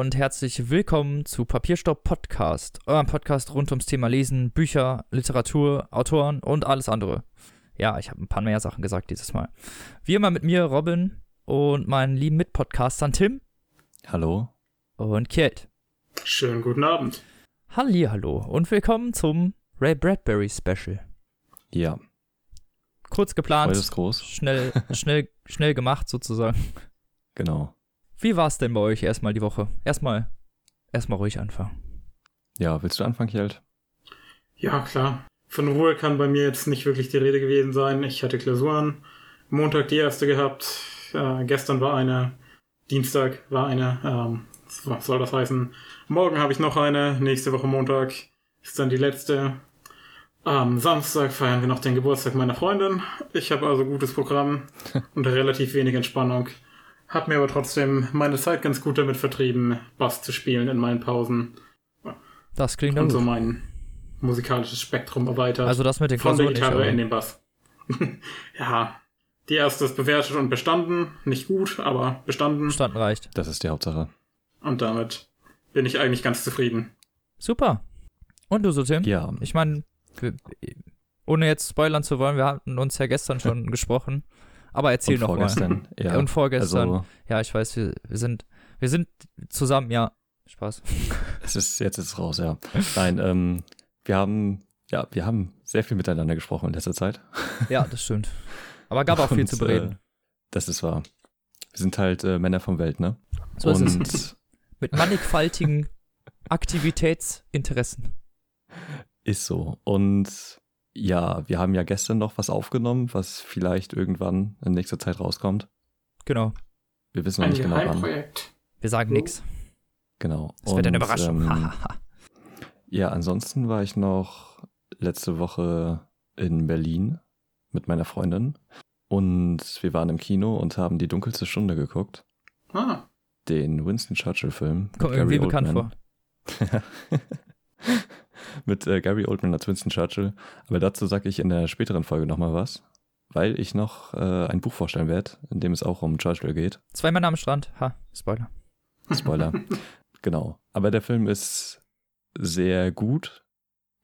Und herzlich willkommen zu Papierstopp Podcast, eurem Podcast rund ums Thema Lesen, Bücher, Literatur, Autoren und alles andere. Ja, ich habe ein paar mehr Sachen gesagt dieses Mal. Wie immer mit mir, Robin und meinen lieben Mitpodcastern Tim Hallo. und Kjeld. Schönen guten Abend. Hallihallo und willkommen zum Ray Bradbury Special. Ja, Kurz geplant, ist groß. schnell, schnell, schnell gemacht sozusagen. Genau. Wie war's denn bei euch erstmal die Woche? Erstmal, erstmal ruhig anfangen. Ja, willst du anfangen, Kjeld? Ja, klar. Von Ruhe kann bei mir jetzt nicht wirklich die Rede gewesen sein. Ich hatte Klausuren. Montag die erste gehabt. Äh, gestern war eine. Dienstag war eine. Ähm, was soll das heißen? Morgen habe ich noch eine. Nächste Woche Montag ist dann die letzte. Am Samstag feiern wir noch den Geburtstag meiner Freundin. Ich habe also gutes Programm und relativ wenig Entspannung. Hab mir aber trotzdem meine Zeit ganz gut damit vertrieben, Bass zu spielen in meinen Pausen Das klingt und so gut. mein musikalisches Spektrum erweitert. Also das mit den von der Klausuren nicht, Gitarre in den Bass. ja, die erste ist bewertet und bestanden. Nicht gut, aber bestanden. Standen reicht. Das ist die Hauptsache. Und damit bin ich eigentlich ganz zufrieden. Super. Und du so, Tim? Ja, Ich meine, ohne jetzt spoilern zu wollen, wir hatten uns ja gestern schon gesprochen. Aber erzähl und noch mal. vorgestern. Ja, Und vorgestern. Also, ja, ich weiß, wir, wir sind wir sind zusammen, ja. Spaß. es ist, jetzt ist es raus, ja. Nein, ähm, wir haben, ja, wir haben sehr viel miteinander gesprochen in letzter Zeit. Ja, das stimmt. Aber gab auch viel Und, zu bereden. Äh, das ist wahr. Wir sind halt äh, Männer vom Welt, ne? So ist es. und Mit mannigfaltigen Aktivitätsinteressen. ist so. Und ja, wir haben ja gestern noch was aufgenommen, was vielleicht irgendwann in nächster Zeit rauskommt. Genau. Wir wissen noch Ein nicht genau wann. Wir sagen nix. Genau. Das wird eine Überraschung. ähm. Ja, ansonsten war ich noch letzte Woche in Berlin mit meiner Freundin und wir waren im Kino und haben die dunkelste Stunde geguckt, Ah, den Winston Churchill Film. Kommt irgendwie bekannt vor. mit äh, Gary Oldman als Winston Churchill. Aber dazu sage ich in der späteren Folge nochmal was, weil ich noch äh, ein Buch vorstellen werde, in dem es auch um Churchill geht. Zwei Männer am Strand. Ha, Spoiler. Spoiler. genau. Aber der Film ist sehr gut.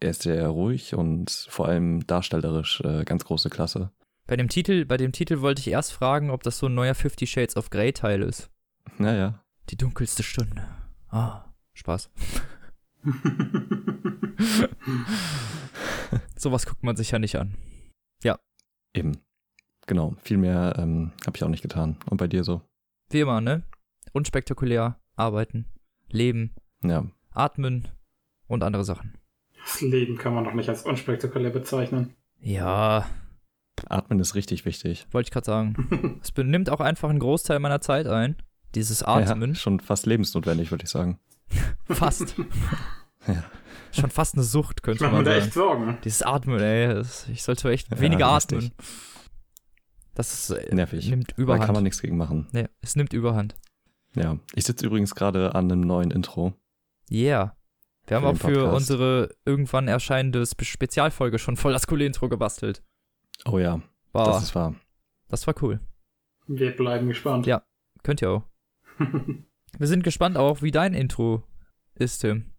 Er ist sehr ruhig und vor allem darstellerisch äh, ganz große Klasse. Bei dem Titel, bei dem Titel wollte ich erst fragen, ob das so ein neuer Fifty Shades of Grey Teil ist. Naja, Die dunkelste Stunde. Ah, Spaß. Sowas guckt man sich ja nicht an. eben. Genau. Viel mehr ähm, habe ich auch nicht getan. Und bei dir so? Wie immer, ne? Unspektakulär arbeiten, leben, Ja. atmen und andere Sachen. das Leben kann man doch nicht als unspektakulär bezeichnen. Ja, Atmen ist richtig wichtig. wollte ich gerade sagen. Es benimmt auch einfach einen Großteil meiner Zeit ein. Dieses Atmen. Ja, schon fast lebensnotwendig, würde ich sagen. Fast. Ja. Schon fast eine Sucht, Ich könnte mache mir man da sagen. echt Sorgen. Dieses Atmen, ey. Das, ich sollte echt Ja, weniger atmen. Das ist, äh, Nervig. nimmt Da kann Überhand. man nichts gegen machen. nee, es nimmt Überhand. Ja. Ich sitze übrigens gerade an einem neuen Intro. Yeah. Wir haben auch für Podcast. unsere irgendwann erscheinende Spe- Spezialfolge schon voll das coole Intro gebastelt. Oh ja, War, das das, ist wahr. war cool. Wir bleiben gespannt. Ja. Könnt ihr auch. Wir sind gespannt auch, wie dein Intro ist, Tim.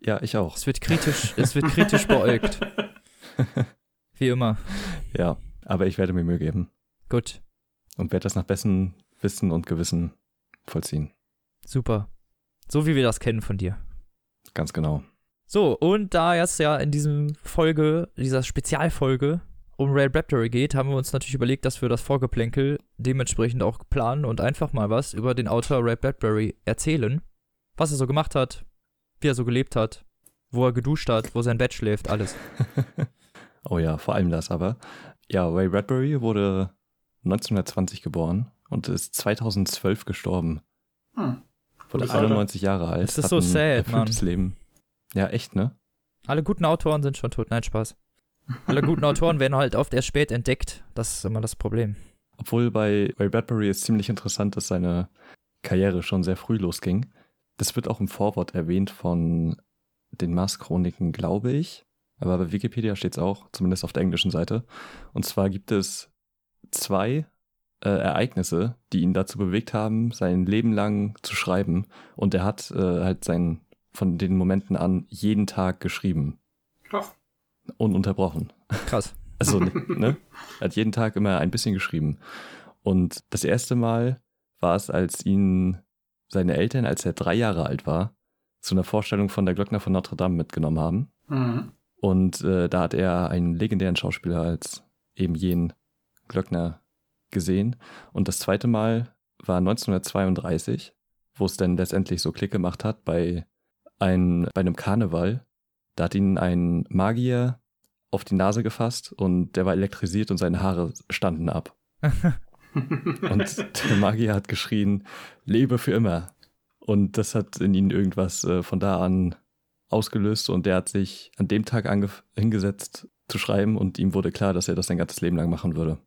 Ja, ich auch. Es wird kritisch, es wird kritisch beäugt. Wie immer. Ja, aber ich werde mir Mühe geben Gut. und werde das nach bestem Wissen und Gewissen vollziehen. Super. So wie wir das kennen von dir. Ganz genau. So, und da jetzt ja in diesem Folge, dieser Spezialfolge um Ray Bradbury geht, haben wir uns natürlich überlegt, dass wir das Vorgeplänkel dementsprechend auch planen und einfach mal was über den Autor Ray Bradbury erzählen. Was er so gemacht hat, wie er so gelebt hat, wo er geduscht hat, wo sein Bett schläft, alles. oh ja, vor allem das aber. Ja, Ray Bradbury wurde 1920 geboren und ist 2012 gestorben. Hm. Wurde Gutes Alter. 91 Jahre alt. Das ist hat so ein sad, erfülltes Leben. Ja, echt, ne? Alle guten Autoren sind schon tot. Nein, Spaß. Alle guten Autoren werden halt oft erst spät entdeckt. Das ist immer das Problem. Obwohl bei Ray Bradbury ist ziemlich interessant, dass seine Karriere schon sehr früh losging. Das wird auch im Vorwort erwähnt von den Mars-Chroniken, glaube ich. Aber bei Wikipedia steht es auch, zumindest auf der englischen Seite. Und zwar gibt es zwei äh, Ereignisse, die ihn dazu bewegt haben, sein Leben lang zu schreiben. Und er hat äh, halt sein, von den Momenten an jeden Tag geschrieben. Krass. Ununterbrochen. Krass. Also, ne? Er hat jeden Tag immer ein bisschen geschrieben. Und das erste Mal war es, als ihn seine Eltern, als er drei Jahre alt war, zu einer Vorstellung von der Glöckner von Notre Dame mitgenommen haben. Mhm. Und äh, da hat er einen legendären Schauspieler als eben jenen Glöckner gesehen. Und das zweite Mal war 1932, wo es dann letztendlich so Klick gemacht hat bei, ein, bei einem Karneval. Da hat ihn ein Magier auf die Nase gefasst und der war elektrisiert und seine Haare standen ab. Und der Magier hat geschrien, lebe für immer. Und das hat in ihn irgendwas äh, von da an ausgelöst und der hat sich an dem Tag hingesetzt zu schreiben und ihm wurde klar, dass er das sein ganzes Leben lang machen würde.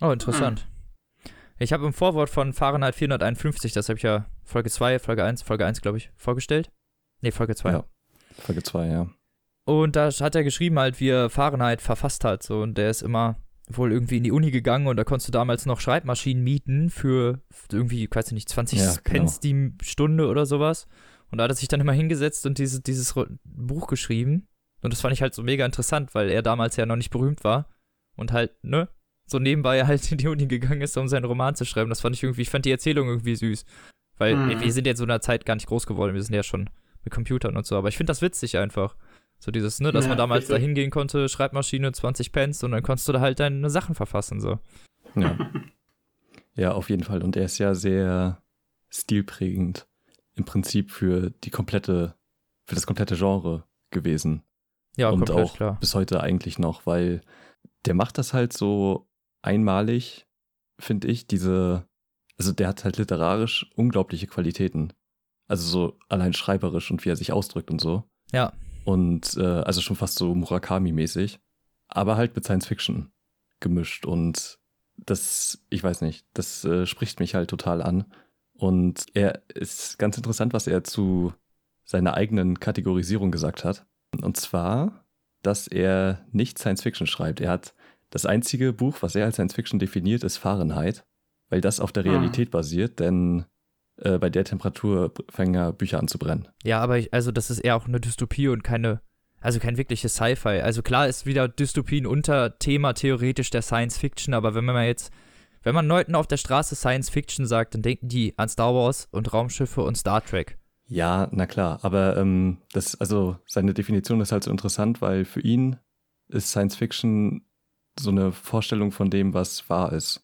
Oh, interessant. Ich habe im Vorwort von Fahrenheit 451, das habe ich ja Folge 2, Folge 1, Folge 1, glaube ich, vorgestellt. Nee, Folge 2. Ja, Folge 2, ja. Und da hat er geschrieben halt, wie er Fahrenheit verfasst hat. So, und der ist immer wohl irgendwie in die Uni gegangen und da konntest du damals noch Schreibmaschinen mieten für irgendwie, ich weiß nicht, 20 Ja, Pence die Stunde oder sowas. Und da hat er sich dann immer hingesetzt und diese, dieses Buch geschrieben. Und das fand ich halt so mega interessant, weil er damals ja noch nicht berühmt war. Und halt, ne? So nebenbei halt in die Uni gegangen ist, um seinen Roman zu schreiben. Das fand ich irgendwie, ich fand die Erzählung irgendwie süß. Weil Mhm. wir sind ja in so einer Zeit gar nicht groß geworden. Wir sind ja schon mit Computern und so. Aber ich finde das witzig einfach. So dieses, ne, dass Ja, man damals da hingehen konnte, Schreibmaschine, 20 Pence und dann konntest du da halt deine Sachen verfassen, so. Ja. ja, auf jeden Fall. Und er ist ja sehr stilprägend im Prinzip für die komplette, für das komplette Genre gewesen. Ja, und komplett auch klar. bis heute eigentlich noch, weil der macht das halt so einmalig, finde ich, diese, also der hat halt literarisch unglaubliche Qualitäten. Also so allein schreiberisch und wie er sich ausdrückt und so. Ja. Und äh, also schon fast so Murakami-mäßig. Aber halt mit Science Fiction gemischt. Und das, ich weiß nicht, das äh, spricht mich halt total an. Und er ist ganz interessant, was er zu seiner eigenen Kategorisierung gesagt hat. Und zwar, dass er nicht Science Fiction schreibt. Er hat das einzige Buch, was er als Science Fiction definiert, ist Fahrenheit, weil das auf der Ah. Realität basiert, denn äh, bei der Temperatur fangen ja Bücher an zu brennen. Ja, aber ich, also das ist eher auch eine Dystopie und keine, also kein wirkliches Sci-Fi. Also klar ist wieder Dystopien unter Thema theoretisch der Science Fiction, aber wenn man jetzt, wenn man Leuten auf der Straße Science Fiction sagt, dann denken die an Star Wars und Raumschiffe und Star Trek. Ja, na klar, aber ähm, das, also seine Definition ist halt so interessant, weil für ihn ist Science Fiction so eine Vorstellung von dem, was wahr ist.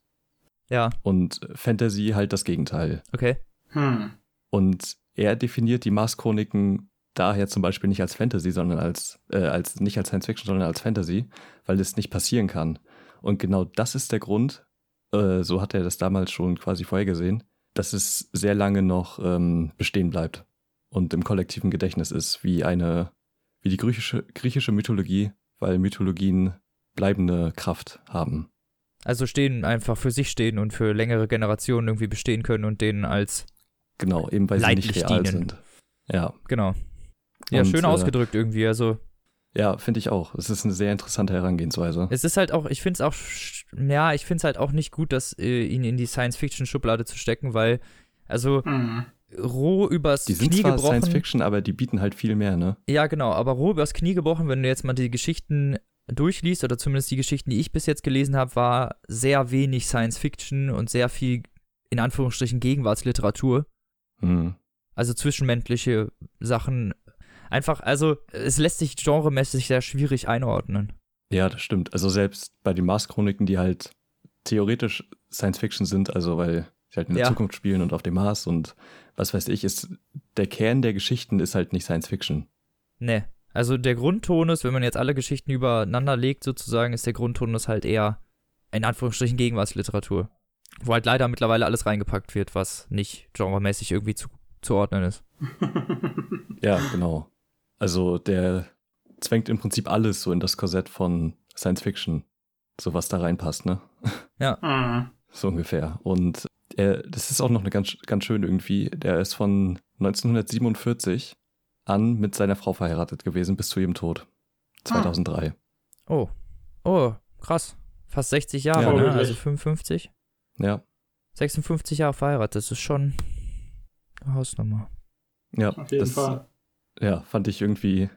Ja, Und Fantasy halt das Gegenteil. okay. Hm. Und er definiert die Mars-Chroniken daher zum Beispiel nicht als Fantasy, sondern als, äh, als nicht als Science Fiction, sondern als Fantasy, weil es nicht passieren kann. Und genau das ist der Grund, äh, so hat er das damals schon quasi vorhergesehen, dass es sehr lange noch ähm, bestehen bleibt und im kollektiven Gedächtnis ist, wie eine, wie die griechische, griechische Mythologie, weil Mythologien bleibende Kraft haben. Also stehen einfach für sich stehen und für längere Generationen irgendwie bestehen können und denen als, Genau, eben weil sie nicht real dienen. sind. Ja, genau. Ja, Und, schön äh, ausgedrückt irgendwie. Also ja, finde ich auch. Es ist eine sehr interessante Herangehensweise. Es ist halt auch, ich finde es auch, ja, ich finde es halt auch nicht gut, dass äh, ihn in die Science-Fiction-Schublade zu stecken, weil, also Hm. roh übers Die sind Knie zwar gebrochen. Science Fiction, aber die bieten halt viel mehr, ne? Ja, genau, aber roh übers Knie gebrochen, wenn du jetzt mal die Geschichten durchliest, oder zumindest die Geschichten, die ich bis jetzt gelesen habe, war sehr wenig Science-Fiction und sehr viel, in Anführungsstrichen, Gegenwartsliteratur. Hm. Also zwischenmenschliche Sachen. Einfach, also es lässt sich genremäßig sehr schwierig einordnen. Ja, das stimmt. Also selbst bei den Mars-Chroniken, die halt theoretisch Science Fiction sind, also weil sie halt in der Ja. Zukunft spielen und auf dem Mars und was weiß ich, ist der Kern der Geschichten ist halt nicht Science Fiction. Ne. Also der Grundtonus, wenn man jetzt alle Geschichten übereinander legt, sozusagen, ist der Grundtonus halt eher in Anführungsstrichen Gegenwartsliteratur. Wo halt leider mittlerweile alles reingepackt wird, was nicht genremäßig irgendwie zu, zuordnen ist. Ja, genau. Also der zwängt im Prinzip alles so in das Korsett von Science Fiction, so was da reinpasst, ne? Hm. So ungefähr. Und er, das ist auch noch eine ganz, ganz schön irgendwie. Der ist von 1947 an mit seiner Frau verheiratet gewesen bis zu ihrem Tod. 2003. Oh. Oh, krass. Fast 60 Jahre, Ja, ne? wirklich. Also 55. Ja. 56 Jahre verheiratet, das ist schon eine Hausnummer. Ja, Auf jeden das Fall. ja, fand ich irgendwie,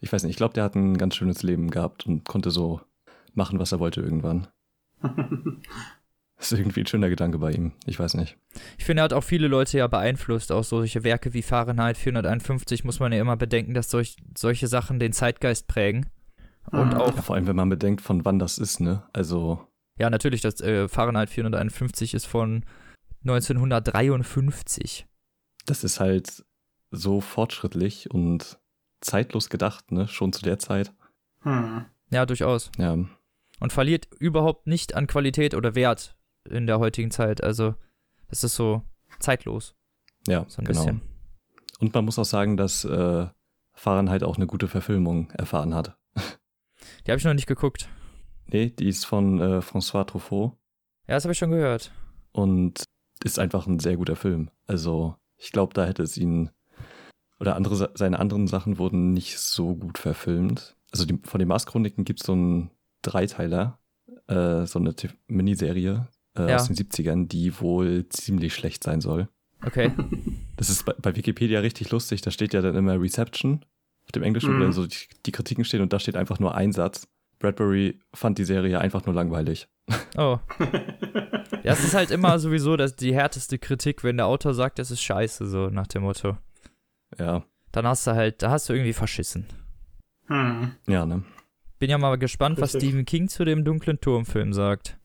ich weiß nicht, ich glaube, der hat ein ganz schönes Leben gehabt und konnte so machen, was er wollte irgendwann. Das ist irgendwie ein schöner Gedanke bei ihm. Ich weiß nicht. Ich finde, er hat auch viele Leute ja beeinflusst, auch solche Werke wie Fahrenheit 451 muss man ja immer bedenken, dass solch, solche Sachen den Zeitgeist prägen. Und Mhm. auch, Ja, vor allem, wenn man bedenkt, von wann das ist, ne? Also, ja, natürlich, das äh, Fahrenheit 451 ist von 1953. das ist halt so fortschrittlich und zeitlos gedacht, ne? Schon zu der Zeit. Hm. Ja, durchaus. Ja, Und verliert überhaupt nicht an Qualität oder Wert in der heutigen Zeit. Also, das ist so zeitlos, ja, so ein genau. bisschen. Und man muss auch sagen, dass äh, Fahrenheit auch eine gute Verfilmung erfahren hat. Die habe ich noch nicht geguckt. Nee, die ist von äh, François Truffaut Ja, das habe ich schon gehört. und ist einfach ein sehr guter Film. Also, ich glaube, da hätte es ihn oder andere Sa- seine anderen Sachen wurden nicht so gut verfilmt. Also die, von den Mars-Chroniken gibt es so einen Dreiteiler, äh, so eine T- Miniserie äh, Ja. aus den 70ern, die wohl ziemlich schlecht sein soll. Okay. Das ist bei, bei Wikipedia richtig lustig. Da steht ja dann immer Reception auf dem Englischen, Mhm. wo dann so die, die Kritiken stehen und da steht einfach nur ein Satz. Bradbury fand die Serie einfach nur langweilig. Oh. Ja, es ist halt immer sowieso das, die härteste Kritik, wenn der Autor sagt, es ist scheiße, so nach dem Motto. Ja, Dann hast du halt, da hast du irgendwie verschissen. Hm. ja, ne? Bin ja mal gespannt, was Richtig. Stephen King zu dem dunklen Turmfilm sagt.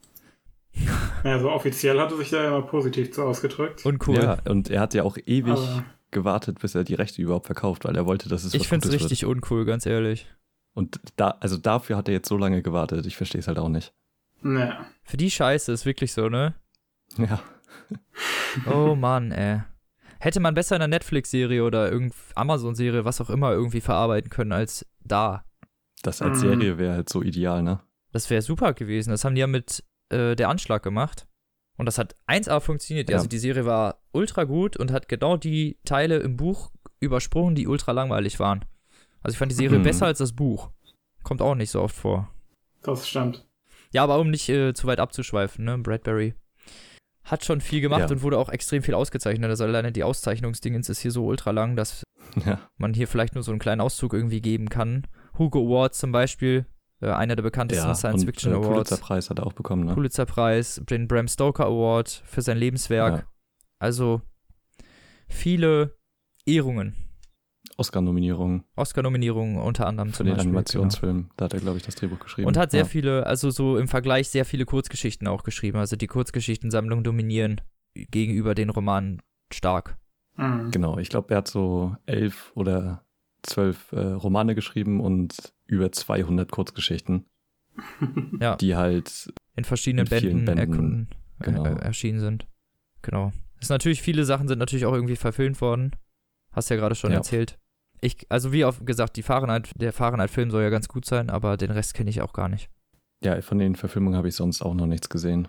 Ja, so offiziell hat er sich da immer positiv zu ausgedrückt. Uncool. Ja, und er hat ja auch ewig Aber gewartet, bis er die Rechte überhaupt verkauft, weil er wollte, dass es ich was find's Gutes richtig uncool, ganz ehrlich. Und da, also dafür hat er jetzt so lange gewartet. Ich verstehe es halt auch nicht. naja. Für die Scheiße ist wirklich so, ne? Ja, Oh Mann, ey. Hätte man besser in einer Netflix-Serie oder irgend Amazon-Serie, was auch immer, irgendwie verarbeiten können als da. das als Mhm. Serie wäre halt so ideal, ne? Das wäre super gewesen. Das haben die ja mit äh, der Anschlag gemacht. Und das hat 1A funktioniert. Ja. Also die Serie war ultra gut und hat genau die Teile im Buch übersprungen, die ultra langweilig waren. Also ich fand die Serie Mhm. besser als das Buch. Kommt auch nicht so oft vor. Das stimmt. Ja, aber um nicht äh, zu weit abzuschweifen, ne? Bradbury hat schon viel gemacht Ja. und wurde auch extrem viel ausgezeichnet. Also alleine die Auszeichnungsdingens ist hier so ultra lang, dass Ja, man hier vielleicht nur so einen kleinen Auszug irgendwie geben kann. Hugo Awards zum Beispiel, äh, einer der bekanntesten ja. Science und, Fiction äh, Awards. Pulitzer-Preis hat er auch bekommen, ne? Pulitzerpreis, den Bram Stoker Award für sein Lebenswerk. Ja. Also viele Ehrungen. Oscar-Nominierung Oscar-Nominierungen unter anderem für zum den Beispiel. Animationsfilm. Da hat er, glaube ich, das Drehbuch Genau. geschrieben. Und hat sehr ja. viele, also so im Vergleich sehr viele Kurzgeschichten auch geschrieben. Also die Kurzgeschichtensammlung dominieren gegenüber den Romanen stark. Hm. Genau, ich glaube, er hat so elf oder zwölf äh, Romane geschrieben und über 200 Kurzgeschichten, Ja. die halt, in verschiedenen Bänden, Bänden, erkunden, genau. äh, erschienen sind. Genau. Ist natürlich, viele Sachen sind natürlich auch irgendwie verfilmt worden. Hast ja gerade schon Ja. erzählt. Ich, also wie auf gesagt, die Fahrenheit, der Fahrenheit-Film soll ja ganz gut sein, aber den Rest kenne ich auch gar nicht. ja, von den Verfilmungen habe ich sonst auch noch nichts gesehen,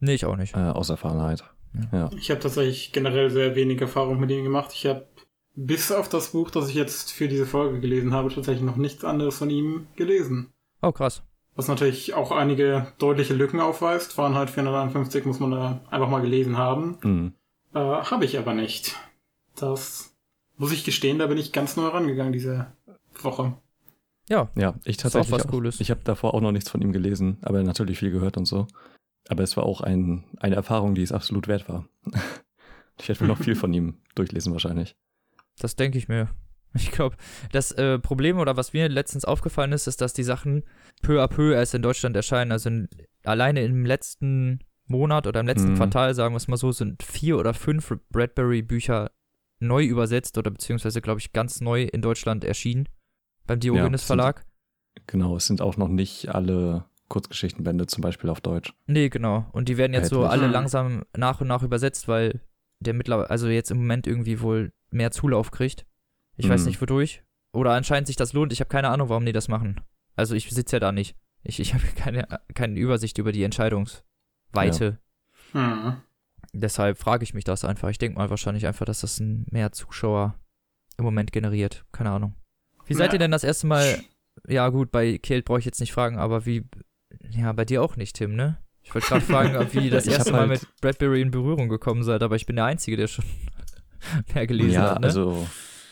Nee, ich auch nicht. äh, außer Fahrenheit. Ja, Ich habe tatsächlich generell sehr wenig Erfahrung mit ihm gemacht. Ich habe bis auf das Buch, das ich jetzt für diese Folge gelesen habe, tatsächlich noch nichts anderes von ihm gelesen. Oh, krass. Was natürlich auch einige deutliche Lücken aufweist. Fahrenheit 451 muss man da einfach mal gelesen haben. Mhm. Äh, habe ich aber nicht. Das muss ich gestehen, da bin ich ganz neu rangegangen diese Woche. Ja, ja ich Ist auch tatsächlich was auch. Cooles. Ich habe davor auch noch nichts von ihm gelesen, aber natürlich viel gehört und so. Aber es war auch ein, eine Erfahrung, die es absolut wert war. ich werde mir noch viel von ihm durchlesen wahrscheinlich. das denke ich mir. Ich glaube, das äh, Problem oder was mir letztens aufgefallen ist, ist, dass die Sachen peu à peu erst in Deutschland erscheinen. Also in, alleine im letzten Monat oder im letzten Mhm. Quartal, sagen wir es mal so, sind vier oder fünf Bradbury-Bücher neu übersetzt oder beziehungsweise, glaube ich, ganz neu in Deutschland erschienen. Beim Diogenes sind- Verlag. Genau, es sind auch noch nicht alle Kurzgeschichtenbände zum Beispiel auf Deutsch. Nee, genau. Und die werden jetzt so alle ich. langsam nach und nach übersetzt, weil der mittlerweile, also jetzt im Moment irgendwie wohl mehr Zulauf kriegt. Ich weiß Mhm. nicht wodurch. Oder anscheinend sich das lohnt. Ich habe keine Ahnung, warum die das machen. Also ich sitze ja da nicht. Ich, ich habe keine, keine Übersicht über die Entscheidungsweite. Hm. Deshalb frage ich mich das einfach. Ich denke mal wahrscheinlich einfach, dass das ein mehr Zuschauer im Moment generiert. Keine Ahnung. Wie seid Ja. ihr denn das erste Mal? Ja, gut, bei Kate brauche ich jetzt nicht fragen, aber wie. Ja, bei dir auch nicht, Tim, ne? Ich wollte gerade fragen, ob ihr das erste Mal halt- mit Bradbury in Berührung gekommen seid, aber ich bin der Einzige, der schon mehr gelesen ja, hat. Ne? also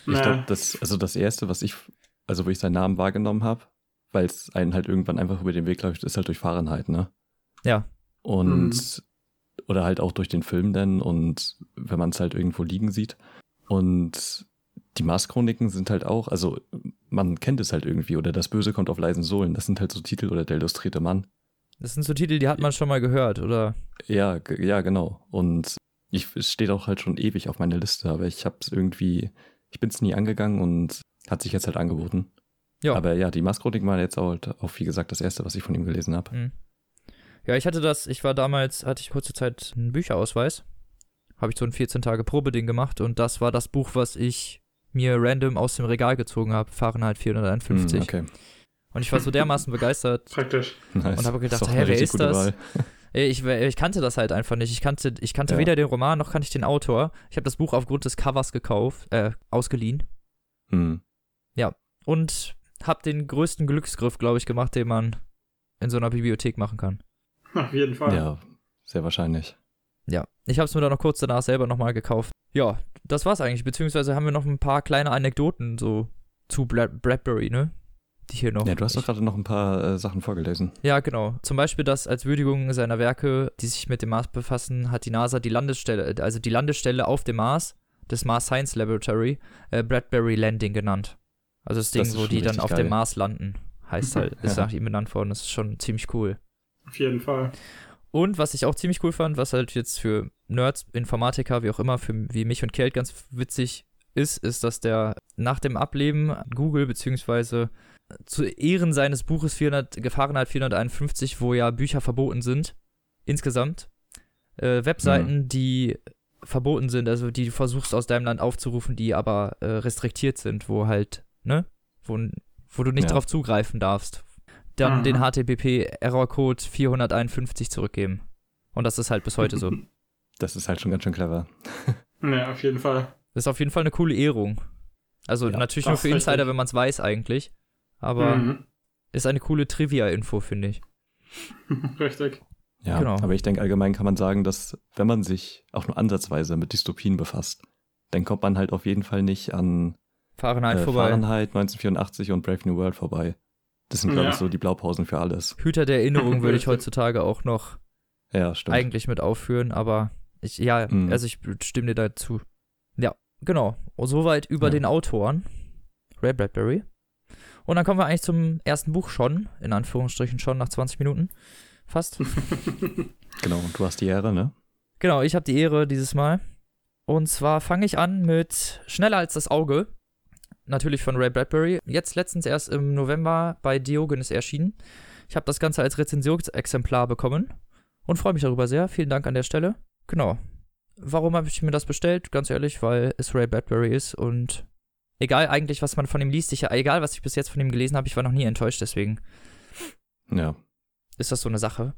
ich Naja. glaube, das, also das erste, was ich, also wo ich seinen Namen wahrgenommen habe, weil es einen halt irgendwann einfach über den Weg läuft, ist halt durch Fahrenheit, ne? Ja. Und Mhm. Oder halt auch durch den Film dann und wenn man es halt irgendwo liegen sieht. Und die Mars-Chroniken sind halt auch, also man kennt es halt irgendwie, oder Das Böse kommt auf leisen Sohlen. Das sind halt so Titel oder Der illustrierte Mann. Das sind so Titel, die hat man schon mal gehört, oder? Ja, ja, genau. Und ich, es steht auch halt schon ewig auf meiner Liste, aber ich habe es irgendwie, ich bin es nie angegangen und hat sich jetzt halt angeboten. Ja. Aber ja, die Mars-Chroniken waren jetzt auch, halt auch, wie gesagt, das erste, was ich von ihm gelesen habe. Mhm. Ja, ich hatte das, ich war damals, hatte ich kurze Zeit einen Bücherausweis. Habe ich so ein 14-Tage-Probeding gemacht und das war das Buch, was ich mir random aus dem Regal gezogen habe, Fahrenheit 451. Hm, okay. Und ich war so dermaßen begeistert. Praktisch. Nice. Und habe gedacht, hä, wer ist das? Ich, ich kannte das halt einfach nicht. Ich kannte, ich kannte Ja. weder den Roman noch kannte ich den Autor. Ich habe das Buch aufgrund des Covers gekauft, äh, ausgeliehen Hm. und habe den größten Glücksgriff, glaube ich, gemacht, den man in so einer Bibliothek machen kann. Auf jeden Fall. Ja, sehr wahrscheinlich. Ja, ich habe es mir dann noch kurz danach selber nochmal gekauft. Ja, das war's eigentlich. Beziehungsweise haben wir noch ein paar kleine Anekdoten so zu Bra Bradbury, ne? Die hier noch. Ja, du hast doch gerade noch ein paar äh, Sachen vorgelesen. Ja, genau. Zum Beispiel, dass als Würdigung seiner Werke, die sich mit dem Mars befassen, hat die NASA die Landestelle, also die Landestelle auf dem Mars, des Mars Science Laboratory, äh, Bradbury Landing genannt. Also das Ding, Das wo die dann auf geil. dem Mars landen. Heißt halt, ist Ja. nach ihm benannt worden. Das ist schon ziemlich cool. Auf jeden Fall. Und was ich auch ziemlich cool fand, was halt jetzt für Nerds, Informatiker, wie auch immer, für wie mich und Kelt ganz witzig ist, ist, dass der nach dem Ableben Google beziehungsweise zu Ehren seines Buches 400, Gefahrenheit 451, wo ja Bücher verboten sind, insgesamt, äh, Webseiten, die verboten sind, also die du versuchst aus deinem Land aufzurufen, die aber äh, restriktiert sind, wo halt, ne, wo, wo du nicht Ja. drauf zugreifen darfst, dann Mhm. den HTTP-Error-Code 451 zurückgeben. Und das ist halt bis heute so. Das ist halt schon ganz schön clever. Ja, auf jeden Fall. Das ist auf jeden Fall eine coole Ehrung. Also Ja, natürlich nur für Insider, richtig. wenn man es weiß eigentlich. Aber Mhm. ist eine coole Trivia-Info, finde ich. Richtig. Ja, Genau. aber ich denke, allgemein kann man sagen, dass wenn man sich auch nur ansatzweise mit Dystopien befasst, dann kommt man halt auf jeden Fall nicht an Fahrenheit äh, vorbei. Fahrenheit 1984 und Brave New World vorbei. Das sind, glaube Ja. ich, so die Blaupausen für alles. Hüter der Erinnerung würde ich heutzutage auch noch Ja, eigentlich mit aufführen, aber ich, ja, Mhm. also ich stimme dir dazu. Ja, genau. Soweit über Ja. den Autoren. Ray Bradbury. Und dann kommen wir eigentlich zum ersten Buch schon, in Anführungsstrichen schon, nach 20 Minuten. Fast. Genau, und du hast die Ehre, ne? Genau, ich habe die Ehre dieses Mal. Und zwar fange ich an mit Schneller als das Auge. Natürlich von Ray Bradbury. Jetzt letztens erst im November bei Diogenes erschienen. Ich habe das Ganze als Rezensionsexemplar bekommen und freue mich darüber sehr. Vielen Dank an der Stelle. Genau. Warum habe ich mir das bestellt? Ganz ehrlich, weil es Ray Bradbury ist und egal eigentlich, was man von ihm liest, ich, egal was ich bis jetzt von ihm gelesen habe, ich war noch nie enttäuscht, deswegen Ja. ist das so eine Sache.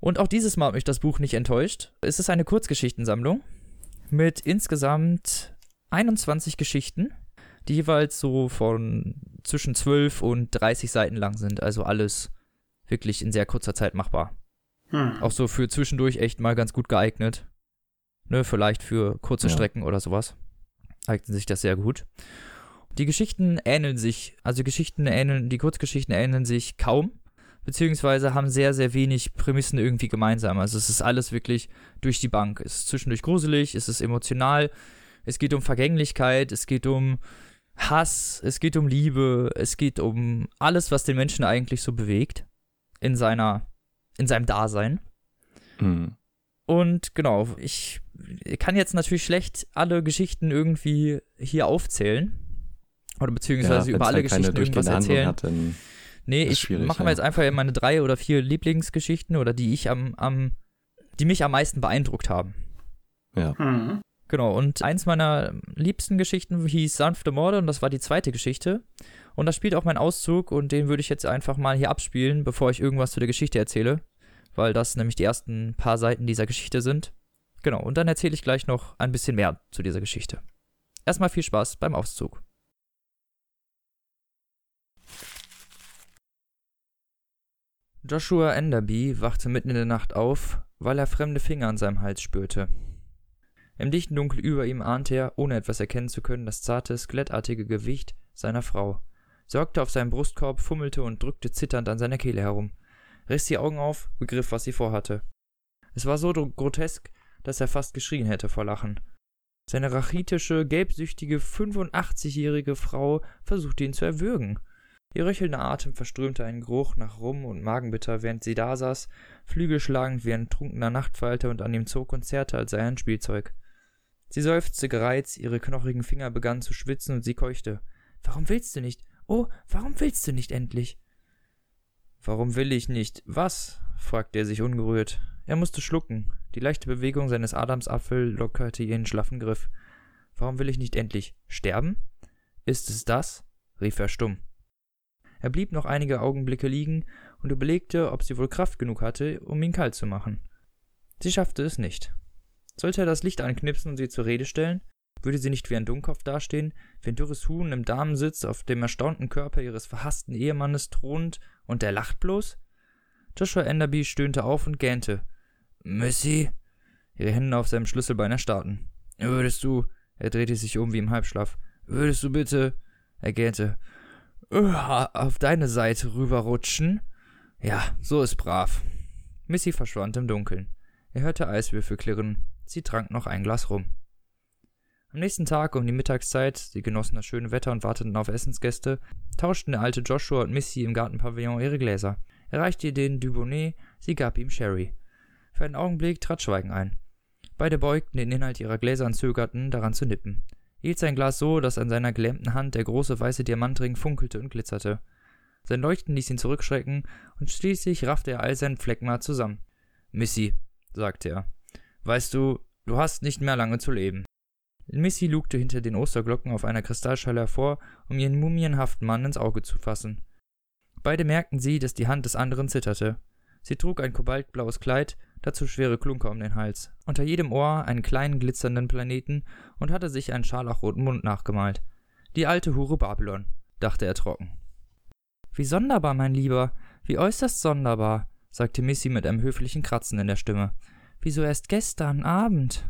Und auch dieses Mal hat mich das Buch nicht enttäuscht. Es ist eine Kurzgeschichtensammlung mit insgesamt 21 Geschichten, die jeweils so von zwischen 12 und 30 Seiten lang sind. Also alles wirklich in sehr kurzer Zeit machbar. Hm. Auch so für zwischendurch echt mal ganz gut geeignet. Ne, vielleicht für kurze Ja. Strecken oder sowas. Eignet sich das sehr gut. Die Geschichten ähneln sich, also die Geschichten ähneln, die Kurzgeschichten ähneln sich kaum, beziehungsweise haben sehr, sehr wenig Prämissen irgendwie gemeinsam. Also es ist alles wirklich durch die Bank. Es ist zwischendurch gruselig, es ist emotional, es geht um Vergänglichkeit, es geht um Hass, es geht um Liebe, es geht um alles, was den Menschen eigentlich so bewegt in seiner, in seinem Dasein. Hm. Und genau, ich kann jetzt natürlich schlecht alle Geschichten irgendwie hier aufzählen. Oder beziehungsweise ja, über alle halt Geschichten irgendwas erzählen. hat, Nee, ich mache ja. mir jetzt einfach meine drei oder vier Lieblingsgeschichten oder die ich am, am, die mich am meisten beeindruckt haben. Hm. Genau, und eins meiner liebsten Geschichten hieß Sanfte Morde und das war die zweite Geschichte. Und da spielt auch mein Auszug und den würde ich jetzt einfach mal hier abspielen, bevor ich irgendwas zu der Geschichte erzähle, weil das nämlich die ersten paar Seiten dieser Geschichte sind. Genau, und dann erzähle ich gleich noch ein bisschen mehr zu dieser Geschichte. Erstmal viel Spaß beim Auszug. Joshua Enderby wachte mitten in der Nacht auf, weil er fremde Finger an seinem Hals spürte. Im dichten Dunkel über ihm ahnte er, ohne etwas erkennen zu können, das zarte, skelettartige Gewicht seiner Frau. Sie hockte auf seinem Brustkorb, fummelte und drückte zitternd an seiner Kehle herum. Riss die Augen auf, begriff, was sie vorhatte. Es war so grotesk, dass er fast geschrien hätte vor Lachen. Seine rachitische, gelbsüchtige, 85-jährige Frau versuchte ihn zu erwürgen. Ihr röchelnder Atem verströmte einen Geruch nach Rum und Magenbitter, während sie da saß, flügelschlagend wie ein trunkener Nachtfalter und an ihm zog und zerrte, als sei er ein Spielzeug. Sie seufzte gereizt, ihre knochigen Finger begannen zu schwitzen und sie keuchte. Warum willst du nicht? Oh, warum willst du nicht endlich? Warum will ich nicht? Was? fragte er sich ungerührt. Er musste schlucken. Die leichte Bewegung seines Adamsapfel lockerte ihren schlaffen Griff. Warum will ich nicht endlich sterben? Ist es das? rief er stumm. Er blieb noch einige Augenblicke liegen und überlegte, ob sie wohl Kraft genug hatte, um ihn kalt zu machen. Sie schaffte es nicht. Sollte er das Licht anknipsen und sie zur Rede stellen? Würde sie nicht wie ein Dummkopf dastehen, wie ein dürres Huhn im Damensitz auf dem erstaunten Körper ihres verhassten Ehemannes thront und er lacht bloß? Joshua Enderby stöhnte auf und gähnte. Missy? Ihre Hände auf seinem Schlüsselbein erstarrten. Würdest du, er drehte sich um wie im Halbschlaf, würdest du bitte, er gähnte, auf deine Seite rüberrutschen? Ja, so ist brav. Missy verschwand im Dunkeln. Er hörte Eiswürfel klirren. Sie trank noch ein Glas rum. Am nächsten Tag um die Mittagszeit, sie genossen das schöne Wetter und warteten auf Essensgäste, tauschten der alte Joshua und Missy im Gartenpavillon ihre Gläser. Er reichte ihr den Dubonnet, sie gab ihm Sherry. Für einen Augenblick trat Schweigen ein. Beide beugten den Inhalt ihrer Gläser und zögerten, daran zu nippen. Er hielt sein Glas so, dass an seiner gelähmten Hand der große weiße Diamantring funkelte und glitzerte. Sein Leuchten ließ ihn zurückschrecken, und schließlich raffte er all seinen Fleckmar zusammen. Missy, sagte er, weißt du, du hast nicht mehr lange zu leben. Missy lugte hinter den Osterglocken auf einer Kristallschale hervor, um ihren mumienhaften Mann ins Auge zu fassen. Beide merkten sie, dass die Hand des anderen zitterte. Sie trug ein kobaltblaues Kleid, dazu schwere Klunker um den Hals, unter jedem Ohr einen kleinen glitzernden Planeten und hatte sich einen scharlachroten Mund nachgemalt. Die alte Hure Babylon, dachte er trocken. Wie sonderbar, mein Lieber, wie äußerst sonderbar, sagte Missy mit einem höflichen Kratzen in der Stimme. Wieso erst gestern Abend?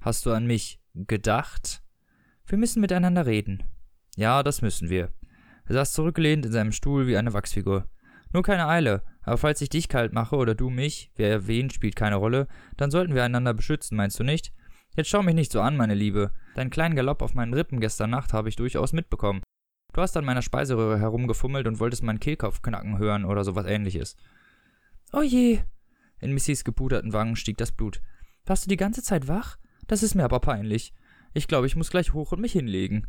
Hast du an mich gedacht? Wir müssen miteinander reden. Ja, das müssen wir. Er saß zurückgelehnt in seinem Stuhl wie eine Wachsfigur. Nur keine Eile, aber falls ich dich kalt mache oder du mich, wer wen spielt keine Rolle, dann sollten wir einander beschützen, meinst du nicht? Jetzt schau mich nicht so an, meine Liebe. Deinen kleinen Galopp auf meinen Rippen gestern Nacht habe ich durchaus mitbekommen. Du hast an meiner Speiseröhre herumgefummelt und wolltest meinen Kehlkopf knacken hören oder sowas ähnliches. Oh je! In Missys gepuderten Wangen stieg das Blut. Warst du die ganze Zeit wach? Das ist mir aber peinlich. Ich glaube, ich muss gleich hoch und mich hinlegen.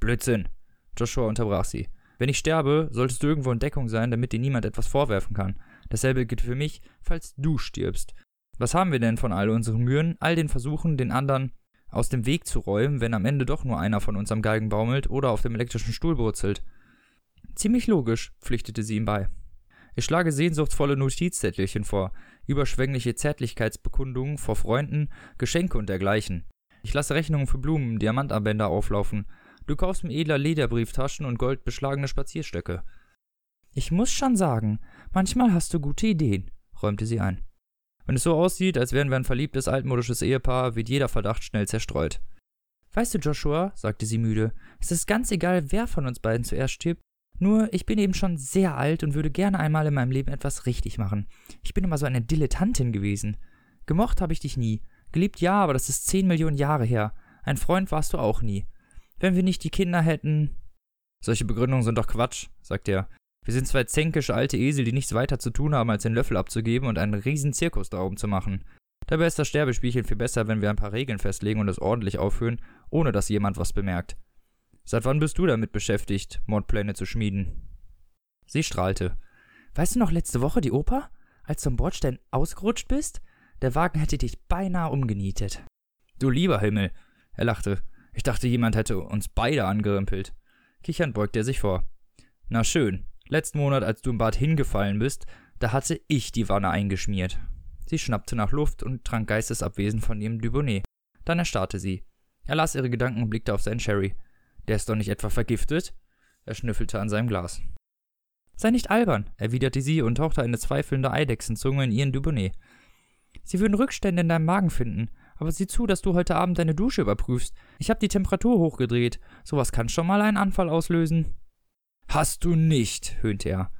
Blödsinn. Joshua unterbrach sie. Wenn ich sterbe, solltest du irgendwo in Deckung sein, damit dir niemand etwas vorwerfen kann. Dasselbe gilt für mich, falls du stirbst. Was haben wir denn von all unseren Mühen, all den Versuchen, den anderen aus dem Weg zu räumen, wenn am Ende doch nur einer von uns am Galgen baumelt oder auf dem elektrischen Stuhl brutzelt? Ziemlich logisch, pflichtete sie ihm bei. Ich schlage sehnsuchtsvolle Notizzettelchen vor, überschwängliche Zärtlichkeitsbekundungen vor Freunden, Geschenke und dergleichen. Ich lasse Rechnungen für Blumen, Diamantarmbänder auflaufen. Du kaufst mir edler Lederbrieftaschen und goldbeschlagene Spazierstöcke. Ich muss schon sagen, manchmal hast du gute Ideen, räumte sie ein. Wenn es so aussieht, als wären wir ein verliebtes altmodisches Ehepaar, wird jeder Verdacht schnell zerstreut. Weißt du, Joshua, sagte sie müde, es ist ganz egal, wer von uns beiden zuerst stirbt, nur, ich bin eben schon sehr alt und würde gerne einmal in meinem Leben etwas richtig machen. Ich bin immer so eine Dilettantin gewesen. Gemocht habe ich dich nie. Geliebt ja, aber das ist zehn Millionen Jahre her. Ein Freund warst du auch nie. Wenn wir nicht die Kinder hätten. Solche Begründungen sind doch Quatsch, sagt er. Wir sind zwei zänkische alte Esel, die nichts weiter zu tun haben, als den Löffel abzugeben und einen riesen Zirkus da oben zu machen. Dabei ist das Sterbespielchen viel besser, wenn wir ein paar Regeln festlegen und es ordentlich aufführen, ohne dass jemand was bemerkt. Seit wann bist du damit beschäftigt, Mordpläne zu schmieden? Sie strahlte. Weißt du noch letzte Woche die Oper? Als du am Bordstein ausgerutscht bist? Der Wagen hätte dich beinahe umgenietet. Du lieber Himmel, er lachte. Ich dachte, jemand hätte uns beide angerempelt. Kichernd beugte er sich vor. Na schön. Letzten Monat, als du im Bad hingefallen bist, da hatte ich die Wanne eingeschmiert. Sie schnappte nach Luft und trank geistesabwesend von ihrem Dubonnet. Dann erstarrte sie. Er las ihre Gedanken und blickte auf seinen Sherry. Der ist doch nicht etwa vergiftet? Er schnüffelte an seinem Glas. Sei nicht albern, erwiderte sie und tauchte eine zweifelnde Eidechsenzunge in ihren Dubonnet. Sie würden Rückstände in deinem Magen finden, aber sieh zu, dass du heute Abend deine Dusche überprüfst. Ich habe die Temperatur hochgedreht. Sowas kann schon mal einen Anfall auslösen. Hast du nicht, höhnte er.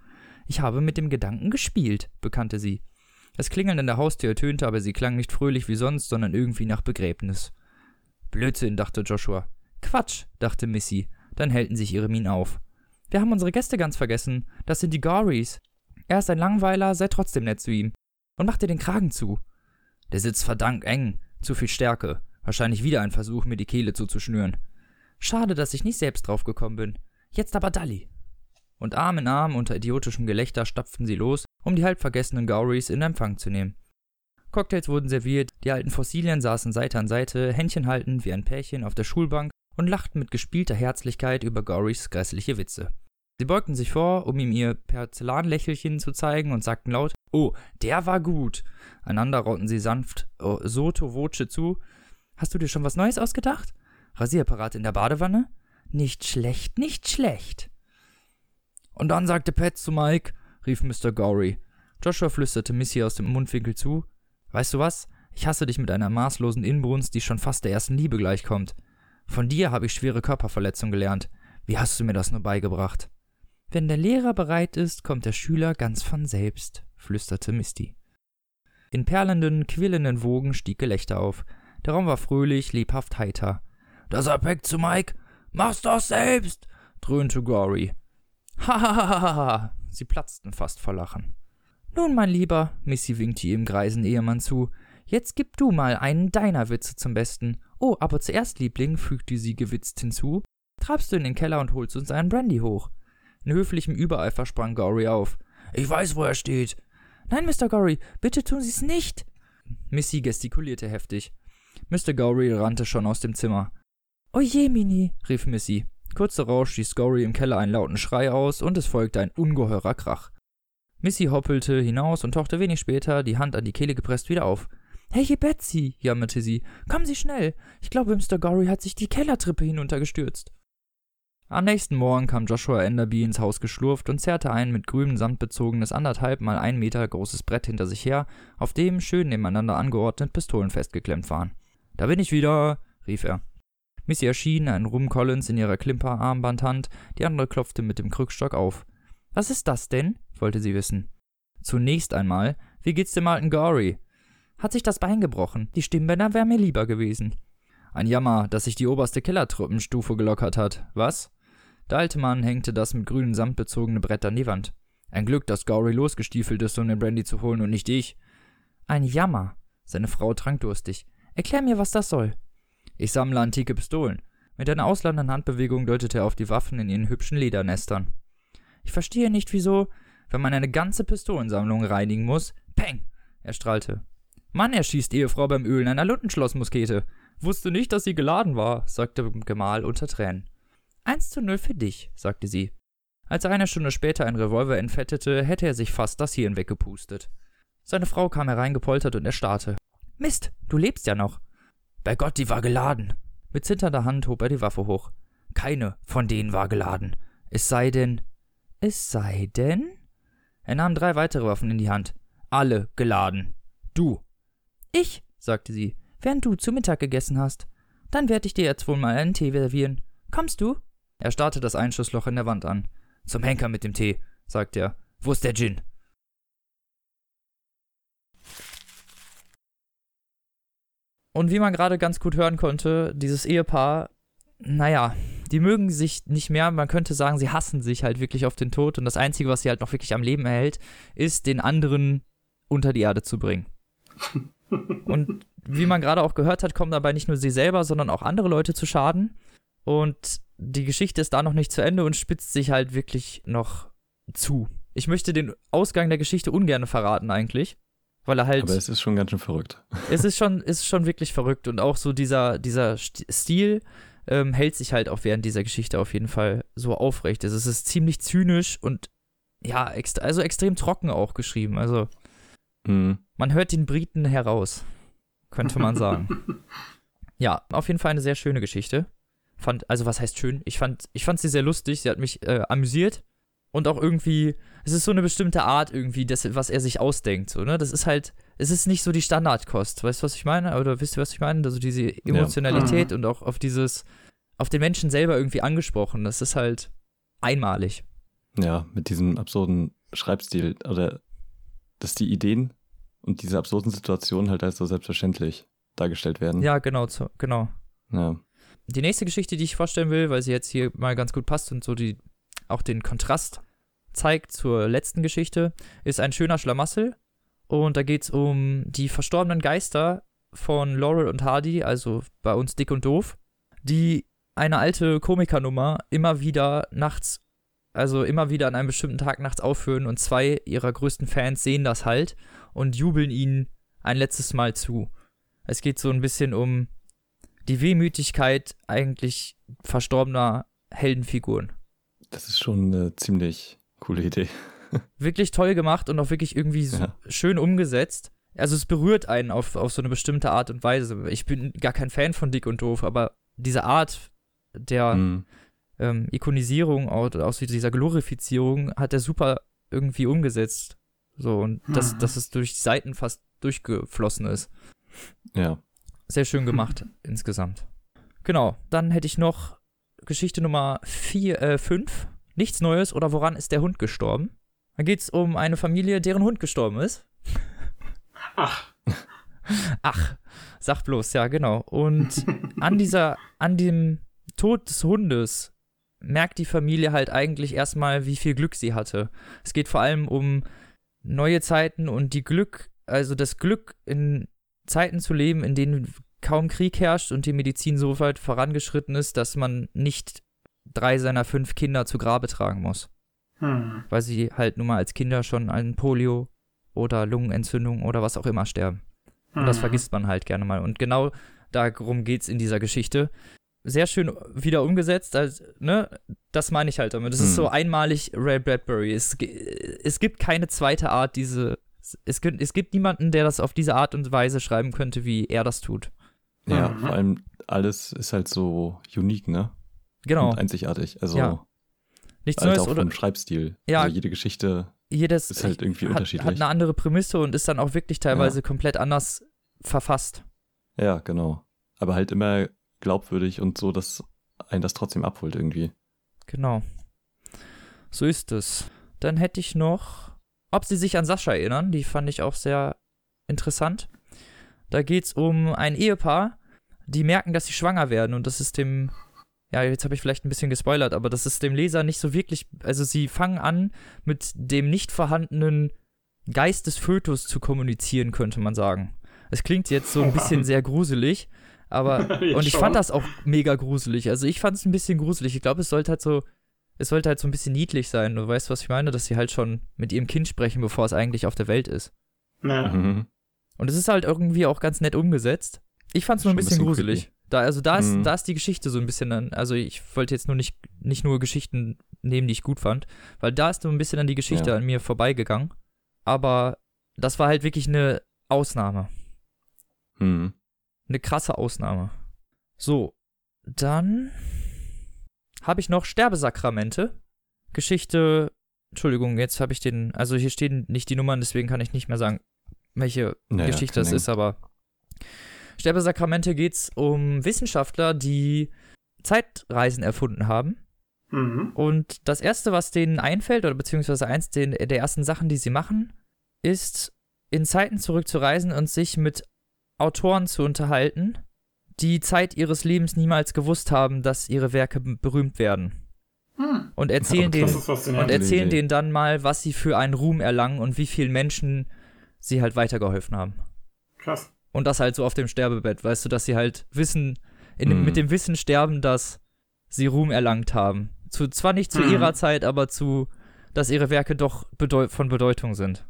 Ich habe mit dem Gedanken gespielt, bekannte sie. Das Klingeln an der Haustür ertönte, aber sie klang nicht fröhlich wie sonst, sondern irgendwie nach Begräbnis. Blödsinn, dachte Joshua. Quatsch, dachte Missy. Dann hellten sich ihre Mienen auf. Wir haben unsere Gäste ganz vergessen. Das sind die Gories. Er ist ein Langweiler, sei trotzdem nett zu ihm. Und mach dir den Kragen zu. Der sitzt verdammt eng. Zu viel Stärke. Wahrscheinlich wieder ein Versuch, mir die Kehle zuzuschnüren. Schade, dass ich nicht selbst draufgekommen bin. Jetzt aber Dalli. Und Arm in Arm unter idiotischem Gelächter stapften sie los, um die halb vergessenen Gauries in Empfang zu nehmen. Cocktails wurden serviert, die alten Fossilien saßen Seite an Seite, Händchen haltend wie ein Pärchen auf der Schulbank und lachten mit gespielter Herzlichkeit über Gorys grässliche Witze. Sie beugten sich vor, um ihm ihr Porzellanlächelchen zu zeigen und sagten laut, Oh, der war gut. Einander rotten sie sanft oh, Soto Voce zu. Hast du dir schon was Neues ausgedacht? Rasierapparat in der Badewanne? Nicht schlecht, nicht schlecht. Und dann sagte Pat zu Mike, rief Mr. Gory. Joshua flüsterte Missy aus dem Mundwinkel zu. Weißt du was? Ich hasse dich mit einer maßlosen Inbrunst, die schon fast der ersten Liebe gleichkommt. Von dir habe ich schwere Körperverletzung gelernt. Wie hast du mir das nur beigebracht? Wenn der Lehrer bereit ist, kommt der Schüler ganz von selbst, flüsterte Misty. In perlenden, quillenden Wogen stieg Gelächter auf. Der Raum war fröhlich, lebhaft heiter. Das Apeck zu Mike. Mach's doch selbst, dröhnte Gory. Hahaha. Sie platzten fast vor Lachen. Nun, mein Lieber, Missy winkte ihrem greisen Ehemann zu, jetzt gib du mal einen deiner Witze zum Besten. Oh, aber zuerst, Liebling, fügte sie gewitzt hinzu, trabst du in den Keller und holst uns einen Brandy hoch. In höflichem Übereifer sprang Gory auf. Ich weiß, wo er steht. Nein, Mr. Gory, bitte tun Sie's nicht. Missy gestikulierte heftig. Mr. Gory rannte schon aus dem Zimmer. Oh je, Mini, rief Missy. Kurz darauf stieß Gory im Keller einen lauten Schrei aus und es folgte ein ungeheurer Krach. Missy hoppelte hinaus und tauchte wenig später, die Hand an die Kehle gepresst, wieder auf. Hey, Betsy, jammerte sie. Kommen Sie schnell. Ich glaube, Mr. Gory hat sich die Kellertreppe hinuntergestürzt. Am nächsten Morgen kam Joshua Enderby ins Haus geschlurft und zerrte ein mit grünem Sand bezogenes anderthalb mal ein Meter großes Brett hinter sich her, auf dem schön nebeneinander angeordnet Pistolen festgeklemmt waren. Da bin ich wieder, rief er. Missy erschien, ein Rum Collins in ihrer Klimper-Armbandhand, die andere klopfte mit dem Krückstock auf. Was ist das denn? wollte sie wissen. Zunächst einmal, wie geht's dem alten Gory? Hat sich das Bein gebrochen. Die Stimmbänder wären mir lieber gewesen. Ein Jammer, dass sich die oberste Kellertruppenstufe gelockert hat. Was? Der alte Mann hängte das mit grünem Samt bezogene Brett an die Wand. Ein Glück, dass Gory losgestiefelt ist, um den Brandy zu holen und nicht ich. Ein Jammer. Seine Frau trank durstig. Erklär mir, was das soll. Ich sammle antike Pistolen. Mit einer ausladenden Handbewegung deutete er auf die Waffen in ihren hübschen Ledernestern. Ich verstehe nicht, wieso, wenn man eine ganze Pistolensammlung reinigen muss. Peng! Er strahlte. Mann, er schießt Ehefrau beim Ölen einer Lundenschlossmuskete. Wusste nicht, dass sie geladen war, sagte Gemahl unter Tränen. Eins zu null für dich, sagte sie. Als er eine Stunde später ein Revolver entfettete, hätte er sich fast das Hirn weggepustet. Seine Frau kam hereingepoltert und erstarrte. Mist, du lebst ja noch. Bei Gott, die war geladen. Mit zitternder Hand hob er die Waffe hoch. Keine von denen war geladen. Es sei denn. Es sei denn? Er nahm drei weitere Waffen in die Hand. Alle geladen. Du. Ich, sagte sie, während du zu Mittag gegessen hast. Dann werde ich dir jetzt wohl mal einen Tee servieren. Kommst du? Er starrte das Einschussloch in der Wand an. Zum Henker mit dem Tee, sagte er. Wo ist der Gin? Und wie man gerade ganz gut hören konnte, dieses Ehepaar, naja, die mögen sich nicht mehr. Man könnte sagen, sie hassen sich halt wirklich auf den Tod. Und das Einzige, was sie halt noch wirklich am Leben erhält, ist, den anderen unter die Erde zu bringen. Und wie man gerade auch gehört hat, kommen dabei nicht nur sie selber, sondern auch andere Leute zu Schaden. Und die Geschichte ist da noch nicht zu Ende und spitzt sich halt wirklich noch zu. Ich möchte den Ausgang der Geschichte ungern verraten eigentlich, weil er halt. Aber es ist schon ganz schön verrückt. Es ist schon, ist schon wirklich verrückt und auch so dieser, dieser Stil ähm, hält sich halt auch während dieser Geschichte auf jeden Fall so aufrecht. Es ist ziemlich zynisch und ja, extra, also extrem trocken auch geschrieben. Also mhm. man hört den Briten heraus, könnte man sagen. ja, auf jeden Fall eine sehr schöne Geschichte. Fand, also was heißt schön? Ich fand, ich fand sie sehr lustig. Sie hat mich äh, amüsiert. und auch irgendwie, es ist so eine bestimmte Art irgendwie, das, was er sich ausdenkt, so, ne? Das ist halt, es ist nicht so die Standardkost, weißt du, was ich meine? Oder wisst ihr, was ich meine? Also diese Emotionalität Ja. und auch auf dieses, auf den Menschen selber irgendwie angesprochen, das ist halt einmalig. Ja, mit diesem absurden Schreibstil oder dass die Ideen und diese absurden Situationen halt als so selbstverständlich dargestellt werden. Ja, genau, so, genau. Ja. Die nächste Geschichte, die ich vorstellen will, weil sie jetzt hier mal ganz gut passt und so die auch den Kontrast zeigt zur letzten Geschichte, ist ein schöner Schlamassel. Und da geht es um die verstorbenen Geister von Laurel und Hardy, also bei uns dick und doof, die eine alte Komikernummer immer wieder nachts, also immer wieder an einem bestimmten Tag nachts aufführen und zwei ihrer größten Fans sehen das halt und jubeln ihnen ein letztes Mal zu. Es geht so ein bisschen um die Wehmütigkeit eigentlich verstorbener Heldenfiguren. Das ist schon eine ziemlich coole Idee. Wirklich toll gemacht und auch wirklich irgendwie so Ja. schön umgesetzt. Also es berührt einen auf, auf so eine bestimmte Art und Weise. Ich bin gar kein Fan von Dick und Doof, aber diese Art der Mhm. Ähm, Ikonisierung, so dieser Glorifizierung hat er super irgendwie umgesetzt. So, und dass, Mhm. dass es durch die Seiten fast durchgeflossen ist. Ja. Sehr schön gemacht insgesamt. Genau, dann hätte ich noch Geschichte Nummer 4, äh, 5. Nichts Neues oder woran ist der Hund gestorben? Da geht es um eine Familie, deren Hund gestorben ist. Ach, Ach, sag bloß, ja, genau. Und an dieser, an dem Tod des Hundes merkt die Familie halt eigentlich erstmal, wie viel Glück sie hatte. Es geht vor allem um neue Zeiten und die Glück, also das Glück in Zeiten zu leben, in denen kaum Krieg herrscht und die Medizin so weit vorangeschritten ist, dass man nicht drei seiner fünf Kinder zu Grabe tragen muss hm. weil sie halt nun mal als Kinder schon an Polio oder Lungenentzündung oder was auch immer sterben. Und das Hm. vergisst man halt gerne mal. Und genau darum geht's in dieser Geschichte. Sehr schön wieder umgesetzt, also, ne? Das meine ich halt damit. Das ist Hm. so einmalig Ray Bradbury. Es, es gibt keine zweite Art, diese. Es gibt, es gibt niemanden, der das auf diese Art und Weise schreiben könnte, wie er das tut. Ja, Mhm. vor allem alles ist halt so unique, ne? Genau. Und einzigartig. Also Ja. Nichts halt Neues auch oder vom Schreibstil. Ja. Also jede Geschichte jedes ist halt irgendwie hat, unterschiedlich. hat eine andere Prämisse und ist dann auch wirklich teilweise komplett anders verfasst. ja, genau. Aber halt immer glaubwürdig und so, dass einen das trotzdem abholt irgendwie. Genau. So ist es. Dann hätte ich noch, ob Sie sich an Sascha erinnern, die fand ich auch sehr interessant. Da geht es um ein Ehepaar, die merken, dass sie schwanger werden und das ist dem, ja, jetzt habe ich vielleicht ein bisschen gespoilert, aber das ist dem Leser nicht so wirklich, also sie fangen an, mit dem nicht vorhandenen Geist des Fötus zu kommunizieren, könnte man sagen. Es klingt jetzt so ein bisschen sehr gruselig, aber und ich schon. fand das auch mega gruselig. Also ich fand es ein bisschen gruselig. Ich glaube, es sollte halt so, es sollte halt so ein bisschen niedlich sein. Du weißt, was ich meine, dass sie halt schon mit ihrem Kind sprechen, bevor es eigentlich auf der Welt ist. Ja. Mhm. Und es ist halt irgendwie auch ganz nett umgesetzt. Ich fand es nur ein Schon ein bisschen, bisschen gruselig. creepy. Da, also da ist, Mhm. da ist die Geschichte so ein bisschen dann, also ich wollte jetzt nur nicht, nicht nur Geschichten nehmen, die ich gut fand, weil da ist so ein bisschen an die Geschichte Ja. an mir vorbeigegangen. Aber das war halt wirklich eine Ausnahme. Mhm. Eine krasse Ausnahme. So, dann habe ich noch Sterbesakramente. Geschichte, Entschuldigung, jetzt habe ich den, also hier stehen nicht die Nummern, deswegen kann ich nicht mehr sagen, welche Naja, Geschichte das ist, aber Sterbesakramente geht es um Wissenschaftler, die Zeitreisen erfunden haben. Mhm. Und das Erste, was denen einfällt, oder beziehungsweise eins den, der ersten Sachen, die sie machen, ist, in Zeiten zurückzureisen und sich mit Autoren zu unterhalten, die Zeit ihres Lebens niemals gewusst haben, dass ihre Werke berühmt werden. Hm. Und erzählen, denen, und erzählen denen dann mal, was sie für einen Ruhm erlangen und wie vielen Menschen sie halt weitergeholfen haben. Krass. Und das halt so auf dem Sterbebett, weißt du, dass sie halt wissen, in Mhm. mit dem Wissen sterben, dass sie Ruhm erlangt haben. Zu, zwar nicht zu Mhm. ihrer Zeit, aber zu, dass ihre Werke doch bedeu von Bedeutung sind.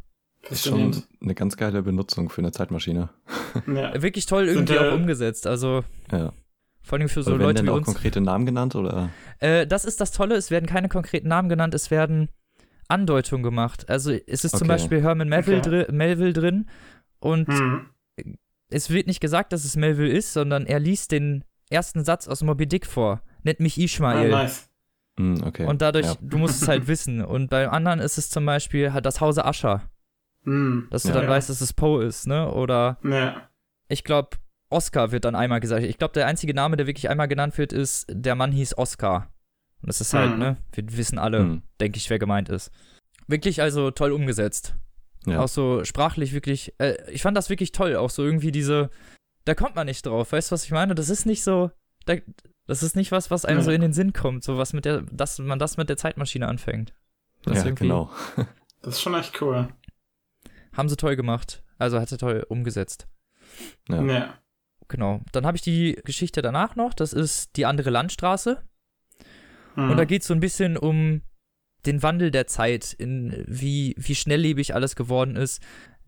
Ist schon eine ganz geile Benutzung für eine Zeitmaschine. Ja. Wirklich toll Sind, irgendwie äh, auch umgesetzt. Also Ja. vor allem für so Leute denn wie auch uns. konkrete Namen genannt oder? Äh, das ist das Tolle, es werden keine konkreten Namen genannt, es werden Andeutungen gemacht. Also es ist zum Okay. Beispiel Herman Melville, Okay. dri Melville drin und Hm. es wird nicht gesagt, dass es Melville ist, sondern er liest den ersten Satz aus Moby Dick vor. Nennt mich Ah, Ishmael. nice. Hm, okay. Und dadurch, ja. du musst es halt wissen. Und beim anderen ist es zum Beispiel das Hause Ascher, Hm. dass du Ja. dann Ja. weißt, dass es Poe ist, ne? Oder Ja. ich glaube, Oscar wird dann einmal gesagt. Ich glaube, der einzige Name, der wirklich einmal genannt wird, ist, der Mann hieß Oscar. Und das ist halt, Mhm. ne? Wir wissen alle, Hm, denke ich, wer gemeint ist. Wirklich also toll umgesetzt. ja. Auch so sprachlich wirklich, äh, ich fand das wirklich toll. Auch so irgendwie diese, da kommt man nicht drauf. Weißt du, was ich meine? Das ist nicht so, da, das ist nicht was, was einem Ja. so in den Sinn kommt. So was mit der, dass man das mit der Zeitmaschine anfängt. Das ja, genau. Das ist schon echt cool. Haben sie toll gemacht. Also hat sie toll umgesetzt. Ja. Ja. Genau. Dann habe ich die Geschichte danach noch. Das ist die andere Landstraße. Hm. Und da geht es so ein bisschen um den Wandel der Zeit, in wie, wie schnelllebig alles geworden ist.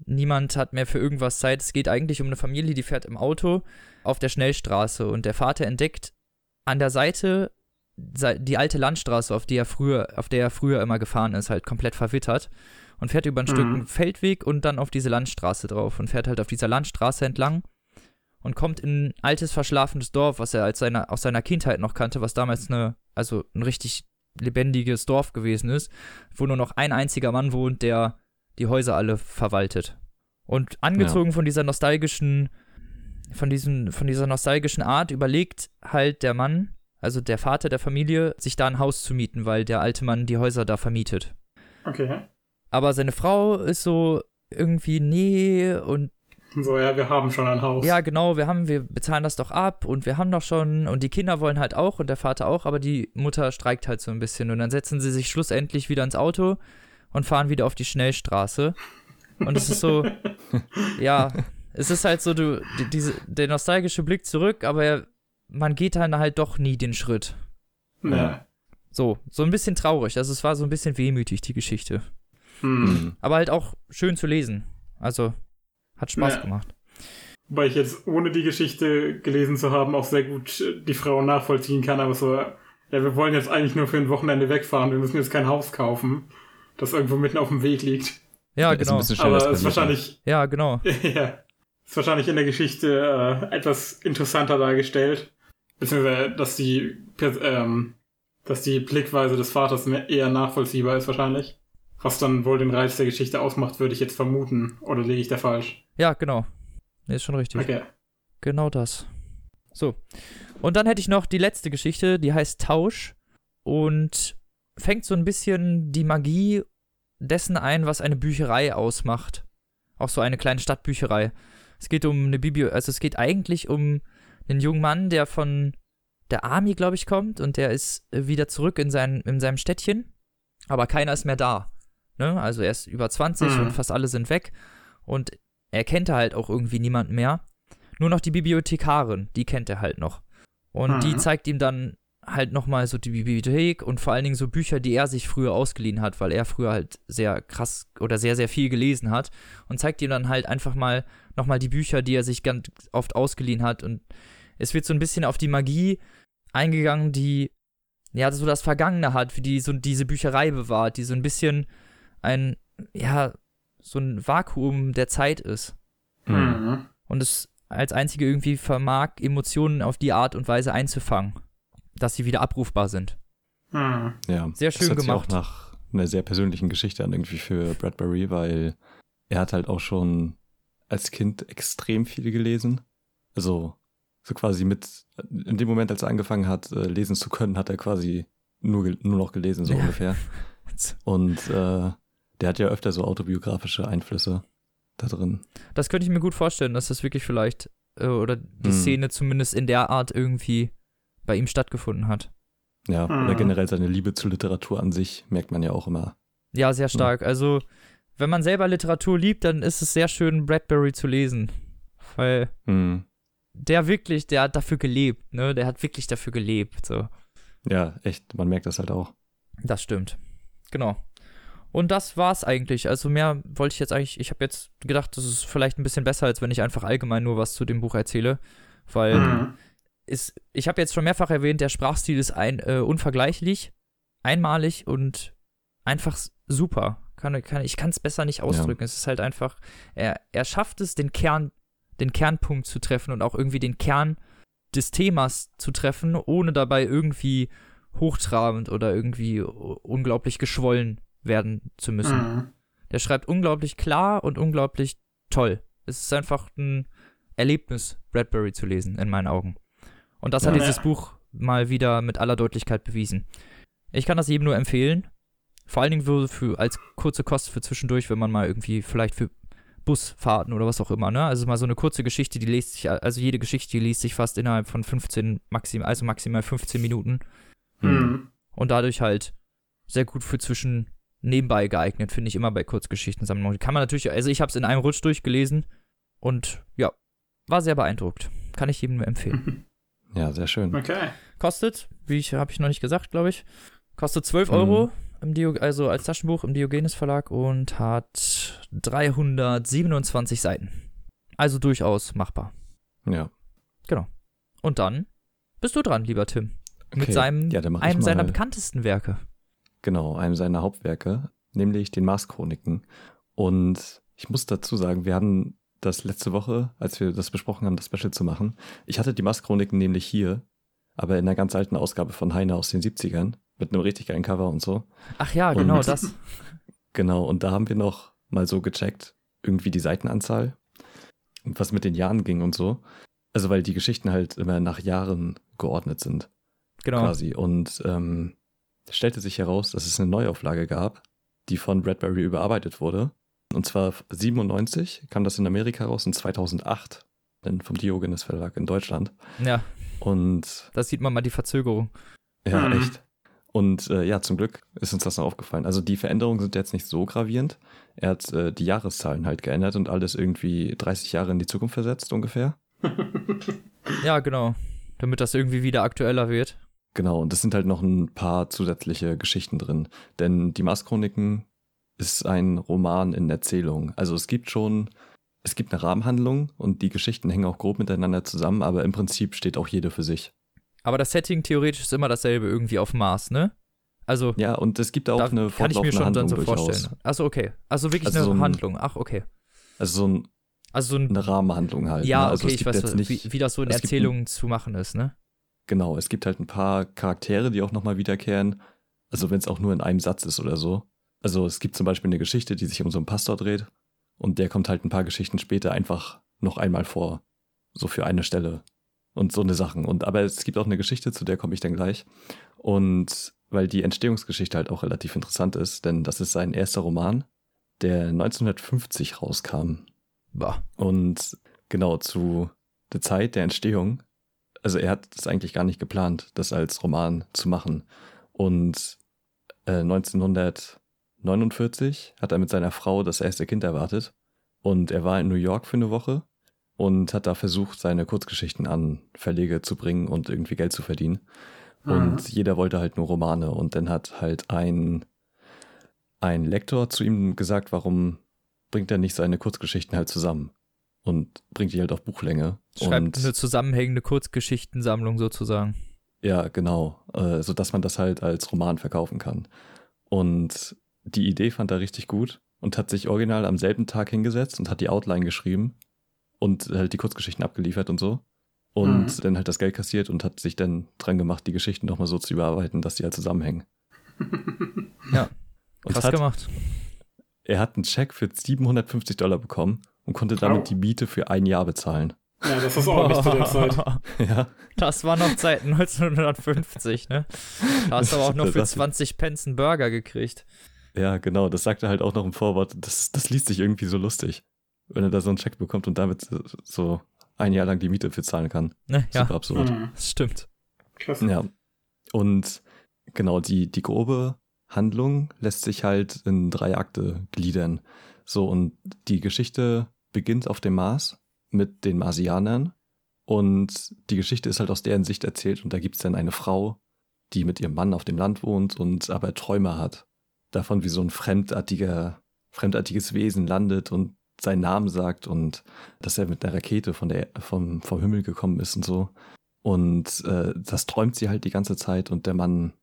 Niemand hat mehr für irgendwas Zeit. Es geht eigentlich um eine Familie, die fährt im Auto auf der Schnellstraße und der Vater entdeckt an der Seite sei- die alte Landstraße, auf die er früher, auf der er früher immer gefahren ist, halt komplett verwittert und fährt über ein Mhm. Stück einen Feldweg und dann auf diese Landstraße drauf und fährt halt auf dieser Landstraße entlang und kommt in ein altes verschlafenes Dorf, was er als seiner, aus seiner Kindheit noch kannte, was damals eine, also ein richtig lebendiges Dorf gewesen ist, wo nur noch ein einziger Mann wohnt, der die Häuser alle verwaltet. Und angezogen von dieser nostalgischen, von diesem, von dieser nostalgischen Art überlegt halt der Mann, also der Vater der Familie, sich da ein Haus zu mieten, weil der alte Mann die Häuser da vermietet. Okay. Aber seine Frau ist so irgendwie, nee, und So, ja, wir haben schon ein Haus. ja, genau, wir haben, wir bezahlen das doch ab und wir haben doch schon und die Kinder wollen halt auch und der Vater auch, aber die Mutter streikt halt so ein bisschen und dann setzen sie sich schlussendlich wieder ins Auto und fahren wieder auf die Schnellstraße. Und es ist so, ja, es ist halt so, du, die, diese, der nostalgische Blick zurück, aber er, man geht dann halt doch nie den Schritt. Ja. So, so ein bisschen traurig. Also es war so ein bisschen wehmütig, die Geschichte. Hm. Hm. Aber halt auch schön zu lesen. Also, hat Spaß Ja. gemacht. Wobei ich jetzt, ohne die Geschichte gelesen zu haben, auch sehr gut äh, die Frau nachvollziehen kann, aber so, ja, wir wollen jetzt eigentlich nur für ein Wochenende wegfahren, wir müssen jetzt kein Haus kaufen, das irgendwo mitten auf dem Weg liegt. Ja, Ist ein genau. schnell aber es ist wahrscheinlich, Ja, genau. ja, ist wahrscheinlich in der Geschichte äh, etwas interessanter dargestellt. Beziehungsweise, dass die, Pers- ähm, dass die Blickweise des Vaters mehr- eher nachvollziehbar ist wahrscheinlich. Was dann wohl den Reiz der Geschichte ausmacht, würde ich jetzt vermuten. Oder liege ich da falsch? Ja, genau. Nee, ist schon richtig. Okay. Genau das. So. Und dann hätte ich noch die letzte Geschichte, die heißt Tausch und fängt so ein bisschen die Magie dessen ein, was eine Bücherei ausmacht. Auch so eine kleine Stadtbücherei. Es geht um eine Bibli also es geht eigentlich um einen jungen Mann, der von der Army, glaube ich, kommt und der ist wieder zurück in, sein, in seinem Städtchen, aber keiner ist mehr da. Ne? Also er ist über 20 Mhm. und fast alle sind weg und er kennt halt auch irgendwie niemanden mehr. Nur noch die Bibliothekarin, die kennt er halt noch. Und die Mhm. zeigt ihm dann halt nochmal so die Bibliothek und vor allen Dingen so Bücher, die er sich früher ausgeliehen hat, weil er früher halt sehr krass oder sehr, sehr viel gelesen hat und zeigt ihm dann halt einfach mal nochmal die Bücher, die er sich ganz oft ausgeliehen hat und es wird so ein bisschen auf die Magie eingegangen, die ja so das Vergangene hat, wie die so diese Bücherei bewahrt, die so ein bisschen ein, ja, so ein Vakuum der Zeit ist Hm. Mhm. und es als einzige irgendwie vermag, Emotionen auf die Art und Weise einzufangen, dass sie wieder abrufbar sind. Mhm. Ja, Sehr das schön sich gemacht. auch nach einer sehr persönlichen Geschichte an irgendwie für Bradbury, weil er hat halt auch schon als Kind extrem viel gelesen. Also so quasi mit, in dem Moment, als er angefangen hat, äh, lesen zu können, hat er quasi nur, nur noch gelesen, so Ja. ungefähr. Und äh, der hat ja öfter so autobiografische Einflüsse da drin. Das könnte ich mir gut vorstellen, dass das wirklich vielleicht, äh, oder die Hm. Szene zumindest in der Art irgendwie bei ihm stattgefunden hat. Ja, Mhm. oder generell seine Liebe zur Literatur an sich merkt man ja auch immer. Ja, sehr stark. Also, wenn man selber Literatur liebt, dann ist es sehr schön, Bradbury zu lesen. Weil Hm. der wirklich, der hat dafür gelebt, ne? Der hat wirklich dafür gelebt, so. Ja, echt, man merkt das halt auch. Das stimmt. Genau. Und das war's eigentlich. Also mehr wollte ich jetzt eigentlich, ich habe jetzt gedacht, das ist vielleicht ein bisschen besser, als wenn ich einfach allgemein nur was zu dem Buch erzähle. Weil Mhm. ist, ich habe jetzt schon mehrfach erwähnt, der Sprachstil ist ein, äh, unvergleichlich, einmalig und einfach super. Kann, kann, ich kann es besser nicht ausdrücken. Es ist halt einfach, er, er schafft es, den Kern, den Kernpunkt zu treffen und auch irgendwie den Kern des Themas zu treffen, ohne dabei irgendwie hochtrabend oder irgendwie unglaublich geschwollen werden zu müssen. Mhm. Der schreibt unglaublich klar und unglaublich toll. Es ist einfach ein Erlebnis, Bradbury zu lesen, in meinen Augen. Und das hat Ja. dieses Buch mal wieder mit aller Deutlichkeit bewiesen. Ich kann das jedem nur empfehlen. Vor allen Dingen für, für als kurze Kost für zwischendurch, wenn man mal irgendwie vielleicht für Busfahrten oder was auch immer, ne? Also mal so eine kurze Geschichte, die liest sich, also jede Geschichte, die liest sich fast innerhalb von 15, maximal, also maximal 15 Minuten Mhm. und dadurch halt sehr gut für zwischen nebenbei geeignet, finde ich immer bei Kurzgeschichtensammlungen. Kann man natürlich, also ich habe es in einem Rutsch durchgelesen und ja, war sehr beeindruckt. Kann ich jedem nur empfehlen. Ja, sehr schön. Okay. Kostet, wie ich habe ich noch nicht gesagt, glaube ich, kostet 12 Mhm. Euro im Dio, also als Taschenbuch im Diogenes Verlag und hat 327 Seiten. Also durchaus machbar. Ja. Und dann bist du dran, lieber Tim, mit Okay. seinem ja, einem seiner bekanntesten Werke. Genau, einem seiner Hauptwerke, nämlich den Mars-Chroniken. Und ich muss dazu sagen, wir hatten das letzte Woche, als wir das besprochen haben, das Special zu machen. Ich hatte die Mars-Chroniken nämlich hier, aber in einer ganz alten Ausgabe von Heine aus den 70ern, mit einem richtig geilen Cover und so. Ach ja, genau Und- das. Genau, und da haben wir noch mal so gecheckt, irgendwie die Seitenanzahl und was mit den Jahren ging und so. Also weil die Geschichten halt immer nach Jahren geordnet sind. Genau. quasi. Und ähm, stellte sich heraus, dass es eine Neuauflage gab, die von Bradbury überarbeitet wurde. Und zwar 97 kam das in Amerika raus und 2008 dann vom Diogenes Verlag in Deutschland. Ja, Und da sieht man mal die Verzögerung. ja, Mhm. echt. Und äh, ja, zum Glück ist uns das noch aufgefallen. Also die Veränderungen sind jetzt nicht so gravierend. Er hat äh, die Jahreszahlen halt geändert und alles irgendwie 30 Jahre in die Zukunft versetzt ungefähr. Ja, genau. Damit das irgendwie wieder aktueller wird. Genau, und es sind halt noch ein paar zusätzliche Geschichten drin. Denn die Mars-Chroniken ist ein Roman in Erzählung. Also es gibt schon, es gibt eine Rahmenhandlung und die Geschichten hängen auch grob miteinander zusammen, aber im Prinzip steht auch jede für sich. Aber das Setting theoretisch ist immer dasselbe irgendwie auf Mars, ne? Also, Ja, und es gibt auch eine kann ich mir schon dann Handlung so durchaus. vorstellen. Achso, okay. Also wirklich Also eine so ein- Handlung. Ach, okay. Also so ein, Also so ein. eine Rahmenhandlung halt. ja, ne? also okay, ich weiß, wie, wie das so in Erzählungen zu machen ist, ne? Genau, es gibt halt ein paar Charaktere, die auch nochmal wiederkehren. Also wenn es auch nur in einem Satz ist oder so. Also es gibt zum Beispiel eine Geschichte, die sich um so einen Pastor dreht. Und der kommt halt ein paar Geschichten später einfach noch einmal vor. So für eine Stelle. Und so eine Sachen. Und aber es gibt auch eine Geschichte, zu der komme ich dann gleich. Und weil die Entstehungsgeschichte halt auch relativ interessant ist, denn das ist sein erster Roman, der 1950 rauskam. Bah. Und genau zu der Zeit der Entstehung, also er hat das eigentlich gar nicht geplant, das als Roman zu machen. Und äh, 1949 hat er mit seiner Frau das erste Kind erwartet. Und er war in New York für eine Woche und hat da versucht, seine Kurzgeschichten an Verlege zu bringen und irgendwie Geld zu verdienen. Und Mhm. jeder wollte halt nur Romane. Und dann hat halt ein, ein Lektor zu ihm gesagt, warum bringt er nicht seine Kurzgeschichten halt zusammen und bringt die halt auf Buchlänge. Schreibt und eine zusammenhängende Kurzgeschichtensammlung sozusagen. ja, genau, äh, so dass man das halt als Roman verkaufen kann. Und die Idee fand er richtig gut und hat sich original am selben Tag hingesetzt und hat die Outline geschrieben und halt die Kurzgeschichten abgeliefert und so. Und Mhm. dann halt das Geld kassiert und hat sich dann dran gemacht, die Geschichten nochmal so zu überarbeiten, dass die halt zusammenhängen. Ja, Und Krass hat, gemacht. er hat einen Check für 750 Dollar bekommen und konnte damit Oh. die Miete für ein Jahr bezahlen. Ja, das ist auch nicht zu der Zeit. ja, Das war noch Zeit 1950, ne? Da hast du aber auch noch für Das- 20 Pence einen Burger gekriegt. ja, genau. Das sagt er halt auch noch im Vorwort. Das, das liest sich irgendwie so lustig, wenn er da so einen Check bekommt und damit so ein Jahr lang die Miete für zahlen kann. Ne? Ja, Super absurd. Mhm. das stimmt. Krass. Ja. Und genau, die, die grobe Handlung lässt sich halt in drei Akte gliedern. So, und die Geschichte beginnt auf dem Mars mit den Marsianern. Und die Geschichte ist halt aus deren Sicht erzählt. Und da gibt es dann eine Frau, die mit ihrem Mann auf dem Land wohnt und aber Träume hat. Davon, wie so ein fremdartiger, fremdartiges Wesen landet und seinen Namen sagt und dass er mit einer Rakete von der, vom, vom Himmel gekommen ist und so. Und äh, das träumt sie halt die ganze Zeit und der Mann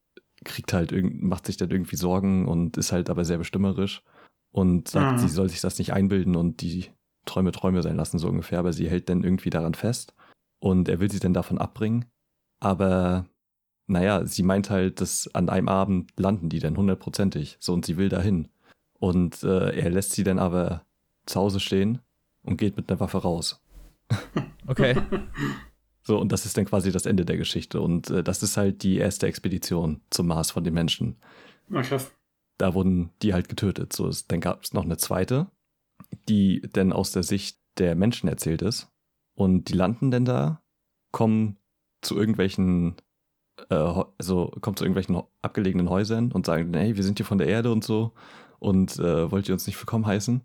kriegt halt irgend, macht sich dann irgendwie Sorgen und ist halt aber sehr bestimmerisch und sagt, Mhm. sie soll sich das nicht einbilden und die Träume Träume sein lassen, so ungefähr, aber sie hält dann irgendwie daran fest und er will sie dann davon abbringen, aber naja, sie meint halt, dass an einem Abend landen die dann hundertprozentig. So, und sie will dahin. Und äh, er lässt sie dann aber zu Hause stehen und geht mit einer Waffe raus. Okay. So, und das ist dann quasi das Ende der Geschichte. Und äh, das ist halt die erste Expedition zum Mars von den Menschen. Na krass. Da wurden die halt getötet. So, dann gab es noch eine zweite, die dann aus der Sicht der Menschen erzählt ist. Und die landen dann da, kommen zu irgendwelchen, äh, also kommen zu irgendwelchen abgelegenen Häusern und sagen, hey, wir sind hier von der Erde und so. Und äh, wollt ihr uns nicht willkommen heißen?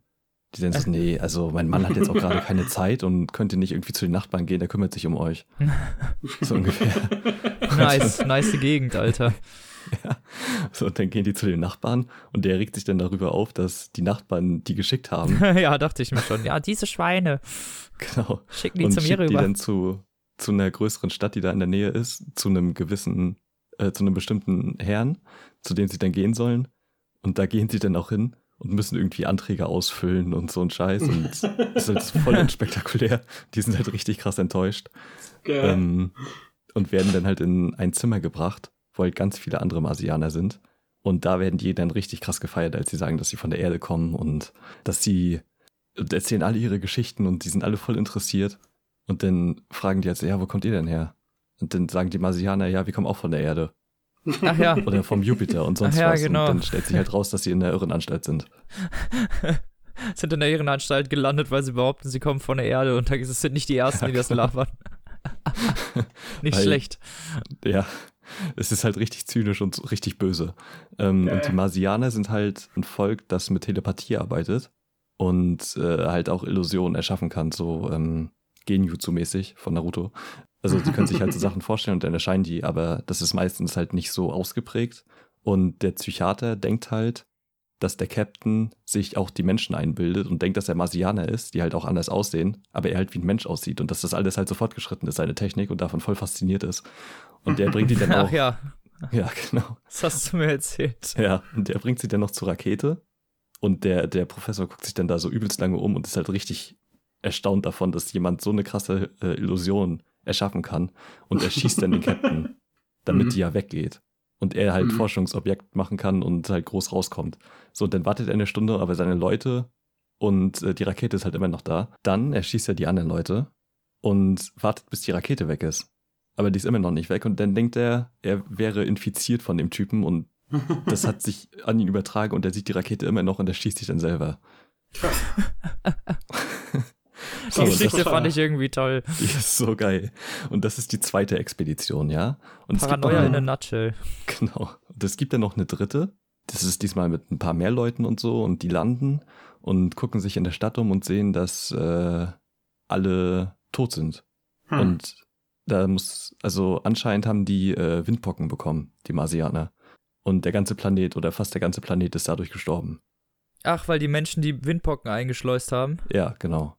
Die dann so, nee, also mein Mann hat jetzt auch gerade keine Zeit und könnte nicht irgendwie zu den Nachbarn gehen, der kümmert sich um euch. So ungefähr. Nice, nice Gegend, Alter. Ja. So, und dann gehen die zu den Nachbarn und der regt sich dann darüber auf, dass die Nachbarn die geschickt haben. ja, dachte ich mir schon. Ja, diese Schweine. Genau. Schicken die und zu mir schickt die rüber. dann zu, zu einer größeren Stadt, die da in der Nähe ist, zu einem gewissen, äh, zu einem bestimmten Herrn, zu dem sie dann gehen sollen. Und da gehen sie dann auch hin und müssen irgendwie Anträge ausfüllen und so ein Scheiß. Und das ist halt voll unspektakulär. Die sind halt richtig krass enttäuscht. Ähm, und werden dann halt in ein Zimmer gebracht, wo halt ganz viele andere Marsianer sind. Und da werden die dann richtig krass gefeiert, als sie sagen, dass sie von der Erde kommen und dass sie und erzählen alle ihre Geschichten und die sind alle voll interessiert. Und dann fragen die jetzt, ja, wo kommt ihr denn her? Und dann sagen die Marsianer, ja, wir kommen auch von der Erde Ach ja. oder vom Jupiter und sonst Ach ja, was. genau. Und dann stellt sich halt raus, dass sie in der Irrenanstalt sind. sind in der Irrenanstalt gelandet, weil sie behaupten, sie kommen von der Erde und es sind nicht die Ersten, die das labern. nicht Weil- schlecht. Ja, es ist halt richtig zynisch und richtig böse. Ähm, Ja, und die. Marsianer sind halt ein Volk, das mit Telepathie arbeitet und äh, halt auch Illusionen erschaffen kann, so ähm, Genjutsu-mäßig von Naruto. Also die können sich halt so Sachen vorstellen und dann erscheinen die, aber das ist meistens halt nicht so ausgeprägt. Und der Psychiater denkt halt, dass der Captain sich auch die Menschen einbildet und denkt, dass er Marsianer ist, die halt auch anders aussehen, aber er halt wie ein Mensch aussieht und dass das alles halt so fortgeschritten ist, seine Technik und davon voll fasziniert ist. Und der bringt die dann auch. Ach ja, Ja, genau. das hast du mir erzählt. Ja, und der bringt sie dann noch zur Rakete. Und der, der Professor guckt sich dann da so übelst lange um und ist halt richtig erstaunt davon, dass jemand so eine krasse äh, Illusion erschaffen kann. Und er schießt dann den Captain, damit Mhm. die ja weggeht. Und er halt Mhm. Forschungsobjekt machen kann und halt groß rauskommt. So, und dann wartet er eine Stunde, aber seine Leute und äh, die Rakete ist halt immer noch da. Dann erschießt er die anderen Leute und wartet, bis die Rakete weg ist. Aber die ist immer noch nicht weg. Und dann denkt er, er wäre infiziert von dem Typen und das hat sich an ihn übertragen und er sieht die Rakete immer noch und er schießt sich dann selber. Die Aber Geschichte fand ich irgendwie toll. Die ist so geil. Und das ist die zweite Expedition, ja? Und noch Paranoia in eine, a nutshell. Genau. Und es gibt dann noch eine dritte. Das ist diesmal mit ein paar mehr Leuten und so und die landen und gucken sich in der Stadt um und sehen, dass äh, alle tot sind. Hm. Und da muss, also anscheinend haben die äh, Windpocken bekommen, die Marsianer. Und der ganze Planet oder fast der ganze Planet ist dadurch gestorben. Ach, weil die Menschen die Windpocken eingeschleust haben. Ja, genau.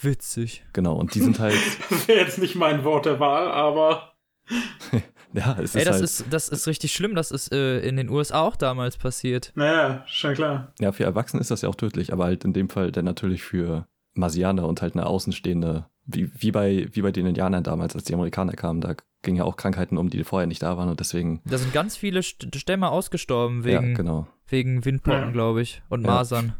Witzig. Genau. Und die sind halt, Wäre jetzt nicht mein Wort der Wahl, aber ja, es Ey, ist das halt, ist, das ist richtig schlimm. Das ist äh, in den USA auch damals passiert. naja, schon klar. ja, für Erwachsene ist das ja auch tödlich, aber halt in dem Fall dann natürlich für Marsianer und halt eine außenstehende, wie, wie, bei, wie bei den Indianern damals, als die Amerikaner kamen, da gingen ja auch Krankheiten um, die vorher nicht da waren und deswegen, Da sind ganz viele St Stämme ausgestorben wegen, ja, genau. wegen Windpocken, Ja. glaube ich. Und Ja. Masern.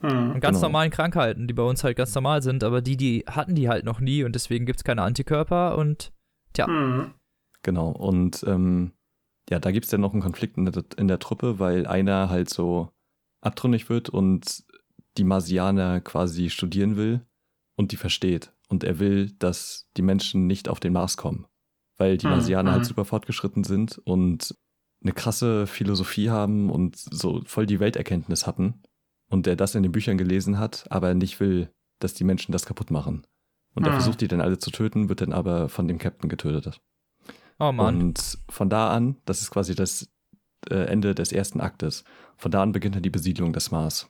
Hm. Und ganz Genau. normalen Krankheiten, die bei uns halt ganz normal sind, aber die, die hatten die halt noch nie und deswegen gibt es keine Antikörper und Ja. Hm. Genau. Und ähm, ja, da gibt es dann noch einen Konflikt in der, in der Truppe, weil einer halt so abtrünnig wird und die Marsianer quasi studieren will und die versteht. Und er will, dass die Menschen nicht auf den Mars kommen. Weil die Hm, Marsianer halt hm. super fortgeschritten sind und eine krasse Philosophie haben und so voll die Welterkenntnis hatten. Und der das in den Büchern gelesen hat, aber nicht will, dass die Menschen das kaputt machen. Und er Hm. versucht die dann alle zu töten, wird dann aber von dem Captain getötet. oh Mann. Und von da an, das ist quasi das äh, Ende des ersten Aktes, von da an beginnt dann die Besiedlung des Mars.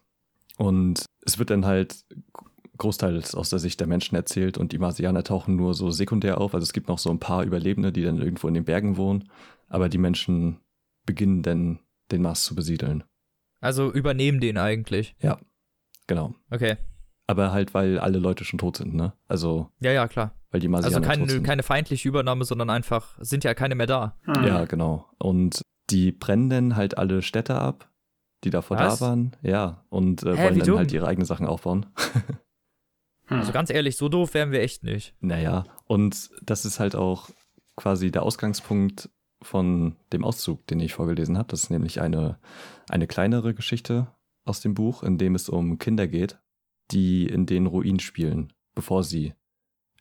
Und es wird dann halt großteils aus der Sicht der Menschen erzählt und die Marsianer tauchen nur so sekundär auf. Also es gibt noch so ein paar Überlebende, die dann irgendwo in den Bergen wohnen, aber die Menschen beginnen dann den Mars zu besiedeln. Also übernehmen den eigentlich. Genau. Okay. Aber halt, weil alle Leute schon tot sind, ne? Also, Ja, ja, klar. weil die Marsianer Also tot keine, sind. keine feindliche Übernahme, sondern einfach sind ja keine mehr da. Hm. Ja, genau. Und die brennen dann halt alle Städte ab, die davor Was? da waren. Ja, und äh, Hä, wollen dann dumm? halt ihre eigenen Sachen aufbauen. Hm. Also ganz ehrlich, so doof wären wir echt nicht. Naja, und das ist halt auch quasi der Ausgangspunkt von dem Auszug, den ich vorgelesen habe. Das ist nämlich eine, eine kleinere Geschichte aus dem Buch, in dem es um Kinder geht, die in den Ruinen spielen, bevor sie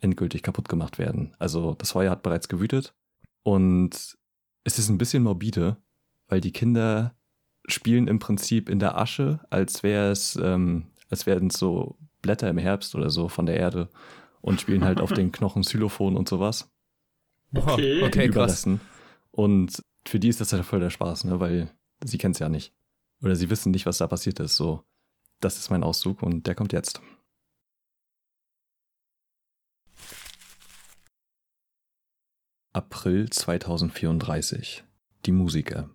endgültig kaputt gemacht werden. Also das Feuer hat bereits gewütet und es ist ein bisschen morbide, weil die Kinder spielen im Prinzip in der Asche, als wäre es, ähm, als wären es so Blätter im Herbst oder so von der Erde und spielen halt auf den Knochen Xylophon und sowas. Okay. okay, krass. Und für die ist das halt voll der Spaß, ne? weil sie kennen es ja nicht. Oder sie wissen nicht, was da passiert ist. So, das ist mein Auszug und der kommt jetzt. April 2034. Die Musiker.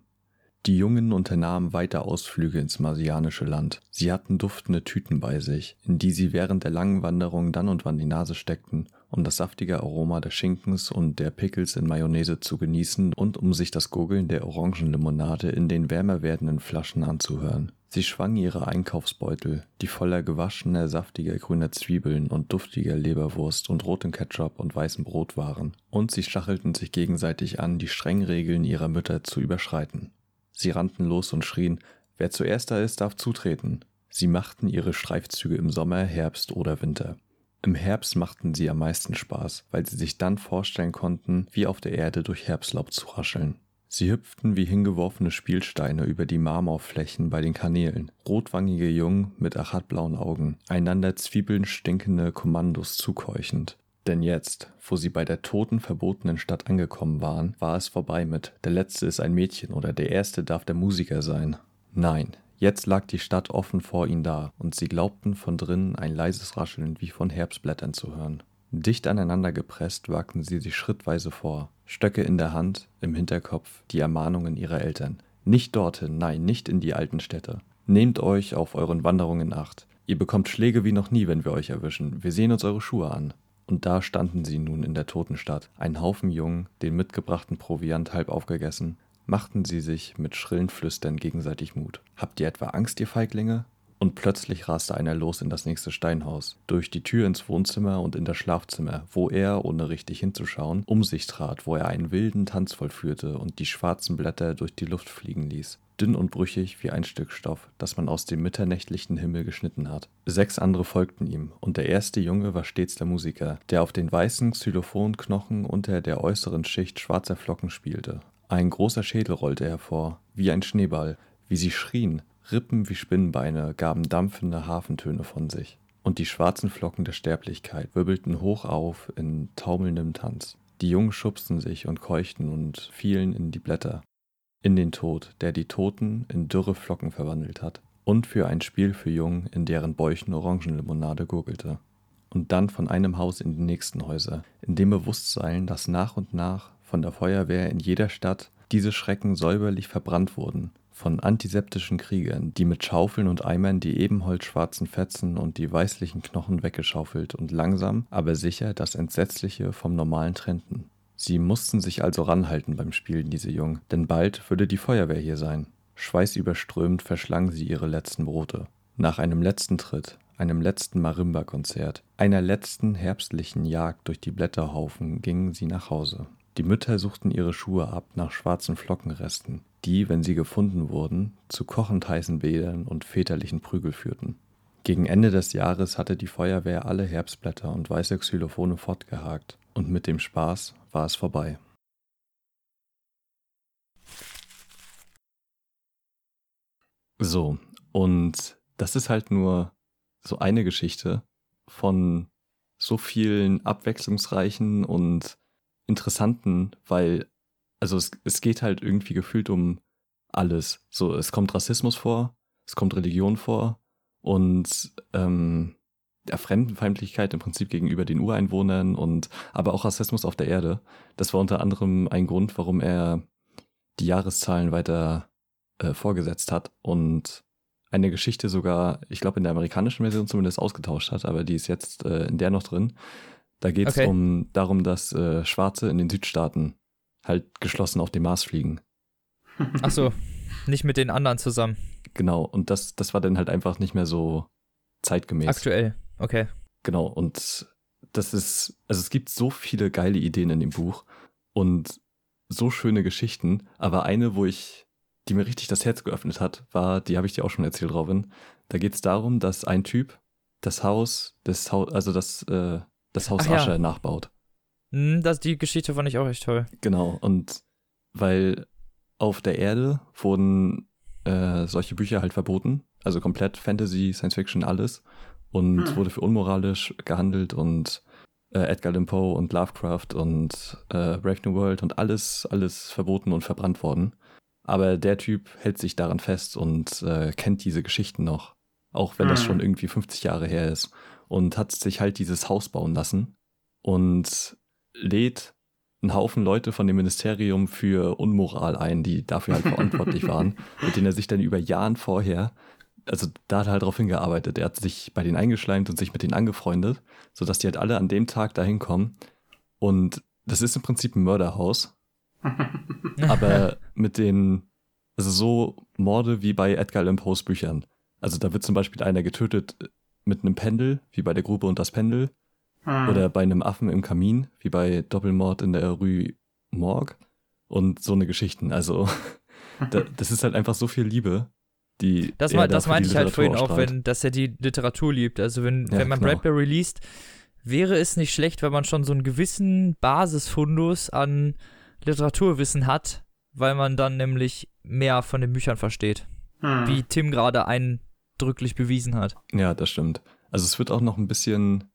Die Jungen unternahmen weiter Ausflüge ins marsianische Land. Sie hatten duftende Tüten bei sich, in die sie während der langen Wanderung dann und wann die Nase steckten, um das saftige Aroma des Schinkens und der Pickles in Mayonnaise zu genießen und um sich das Gurgeln der Orangenlimonade in den wärmer werdenden Flaschen anzuhören. Sie schwangen ihre Einkaufsbeutel, die voller gewaschener, saftiger grüner Zwiebeln und duftiger Leberwurst und rotem Ketchup und weißem Brot waren, und sie stachelten sich gegenseitig an, die strengen Regeln ihrer Mütter zu überschreiten. Sie rannten los und schrien, wer zuerst da ist, darf zutreten. Sie machten ihre Streifzüge im Sommer, Herbst oder Winter. Im Herbst machten sie am meisten Spaß, weil sie sich dann vorstellen konnten, wie auf der Erde durch Herbstlaub zu rascheln. Sie hüpften wie hingeworfene Spielsteine über die Marmorflächen bei den Kanälen, rotwangige Jungen mit achatblauen Augen, einander Zwiebeln stinkende Kommandos zukeuchend. Denn jetzt, wo sie bei der toten, verbotenen Stadt angekommen waren, war es vorbei mit der Letzte ist ein Mädchen oder der Erste darf der Musiker sein. Nein, jetzt lag die Stadt offen vor ihnen da, und sie glaubten von drinnen ein leises Rascheln wie von Herbstblättern zu hören. Dicht aneinander gepresst wagten sie sich schrittweise vor, Stöcke in der Hand, im Hinterkopf die Ermahnungen ihrer Eltern. Nicht dorthin, nein, nicht in die alten Städte. Nehmt euch auf euren Wanderungen Acht. Ihr bekommt Schläge wie noch nie, wenn wir euch erwischen. Wir sehen uns eure Schuhe an. Und da standen sie nun in der toten Stadt, ein Haufen Jungen, den mitgebrachten Proviant halb aufgegessen, machten sie sich mit schrillen Flüstern gegenseitig Mut. Habt ihr etwa Angst, ihr Feiglinge? Und plötzlich raste einer los in das nächste Steinhaus, durch die Tür ins Wohnzimmer und in das Schlafzimmer, wo er, ohne richtig hinzuschauen, um sich trat, wo er einen wilden Tanz vollführte und die schwarzen Blätter durch die Luft fliegen ließ. Dünn und brüchig wie ein Stück Stoff, das man aus dem mitternächtlichen Himmel geschnitten hat. Sechs andere folgten ihm, und der erste Junge war stets der Musiker, der auf den weißen Xylophonknochen unter der äußeren Schicht schwarzer Flocken spielte. Ein großer Schädel rollte hervor, wie ein Schneeball, wie sie schrien, Rippen wie Spinnenbeine gaben dampfende Hafentöne von sich, und die schwarzen Flocken der Sterblichkeit wirbelten hoch auf in taumelndem Tanz. Die Jungen schubsten sich und keuchten und fielen in die Blätter, in den Tod, der die Toten in dürre Flocken verwandelt hat, und für ein Spiel für Jungen, in deren Bäuchen Orangenlimonade gurgelte. Und dann von einem Haus in die nächsten Häuser, in dem Bewusstsein, dass nach und nach von der Feuerwehr in jeder Stadt diese Schrecken säuberlich verbrannt wurden, von antiseptischen Kriegern, die mit Schaufeln und Eimern die ebenholzschwarzen Fetzen und die weißlichen Knochen weggeschaufelt und langsam, aber sicher das Entsetzliche vom Normalen trennten. Sie mussten sich also ranhalten beim Spielen, diese Jungen, denn bald würde die Feuerwehr hier sein. Schweißüberströmt verschlangen sie ihre letzten Brote. Nach einem letzten Tritt, einem letzten Marimba-Konzert, einer letzten herbstlichen Jagd durch die Blätterhaufen gingen sie nach Hause. Die Mütter suchten ihre Schuhe ab nach schwarzen Flockenresten, die, wenn sie gefunden wurden, zu kochend heißen Bädern und väterlichen Prügel führten. Gegen Ende des Jahres hatte die Feuerwehr alle Herbstblätter und weiße Xylophone fortgehakt, und mit dem Spaß war es vorbei. So, und das ist halt nur so eine Geschichte von so vielen abwechslungsreichen und interessanten, weil, also es, es geht halt irgendwie gefühlt um alles. So, es kommt Rassismus vor, es kommt Religion vor und ähm, ja, Fremdenfeindlichkeit im Prinzip gegenüber den Ureinwohnern und aber auch Rassismus auf der Erde. Das war unter anderem ein Grund, warum er die Jahreszahlen weiter äh, vorgesetzt hat und eine Geschichte sogar, ich glaube in der amerikanischen Version zumindest ausgetauscht hat, aber die ist jetzt äh, in der noch drin. Da geht es Okay. um darum, dass äh, Schwarze in den Südstaaten halt geschlossen auf den Mars fliegen. Ach so, nicht mit den anderen zusammen. Genau, und das, das war dann halt einfach nicht mehr so zeitgemäß. Aktuell. Okay. Genau, und das ist, also es gibt so viele geile Ideen in dem Buch und so schöne Geschichten, aber eine, wo ich, die mir richtig das Herz geöffnet hat, war, die habe ich dir auch schon erzählt, Robin. Da geht es darum, dass ein Typ das Haus, das Haus, also das, äh, das Haus Ach ja. Ascher nachbaut. Hm, das, die Geschichte fand ich auch echt toll. Genau, und weil auf der Erde wurden äh, solche Bücher halt verboten, also komplett Fantasy, Science Fiction, alles, und Hm. wurde für unmoralisch gehandelt und äh, Edgar Allan Poe und Lovecraft und äh, Brave New World und alles, alles verboten und verbrannt worden. Aber der Typ hält sich daran fest und äh, kennt diese Geschichten noch, auch wenn das Hm. schon irgendwie 50 Jahre her ist und hat sich halt dieses Haus bauen lassen und lädt einen Haufen Leute von dem Ministerium für Unmoral ein, die dafür halt verantwortlich waren, mit denen er sich dann über Jahren vorher, also da hat er halt drauf hingearbeitet. Er hat sich bei denen eingeschleimt und sich mit denen angefreundet, sodass die halt alle an dem Tag dahin kommen. Und das ist im Prinzip ein Mörderhaus, aber mit den, also so Morde wie bei Edgar Allan Poes Büchern. Also da wird zum Beispiel einer getötet mit einem Pendel, wie bei der Grube und das Pendel. Hm. Oder bei einem Affen im Kamin, wie bei Doppelmord in der Rue Morgue. Und so eine Geschichten. Also, da, das ist halt einfach so viel Liebe, die. Das, da das meinte ich halt vorhin auch, wenn, dass er die Literatur liebt. Also wenn, Ja, wenn man genau. Bradbury liest, wäre es nicht schlecht, wenn man schon so einen gewissen Basisfundus an Literaturwissen hat, weil man dann nämlich mehr von den Büchern versteht. Hm. Wie Tim gerade eindrücklich bewiesen hat. Ja, das stimmt. Also, es wird auch noch ein bisschen.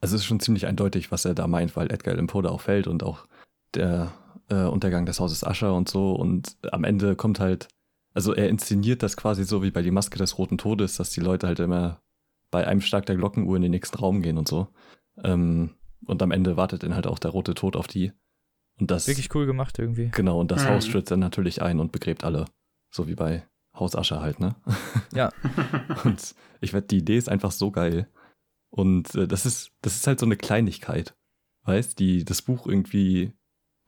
Also, es ist schon ziemlich eindeutig, was er da meint, weil Edgar Allan Poe da auch fällt und auch der äh, Untergang des Hauses Ascher und so. Und am Ende kommt halt. Also, er inszeniert das quasi so wie bei Die Maske des Roten Todes, dass die Leute halt immer bei einem Schlag der Glockenuhr in den nächsten Raum gehen und so. Ähm, und am Ende wartet dann halt auch der rote Tod auf die. Und das. Wirklich cool gemacht irgendwie. Genau, und das Mhm. Haus stürzt dann natürlich ein und begräbt alle. So wie bei Haus Ascher halt, ne? Ja. Und ich werde, die Idee ist einfach so geil. Und äh, das ist, das ist halt so eine Kleinigkeit, weißt, die das Buch irgendwie,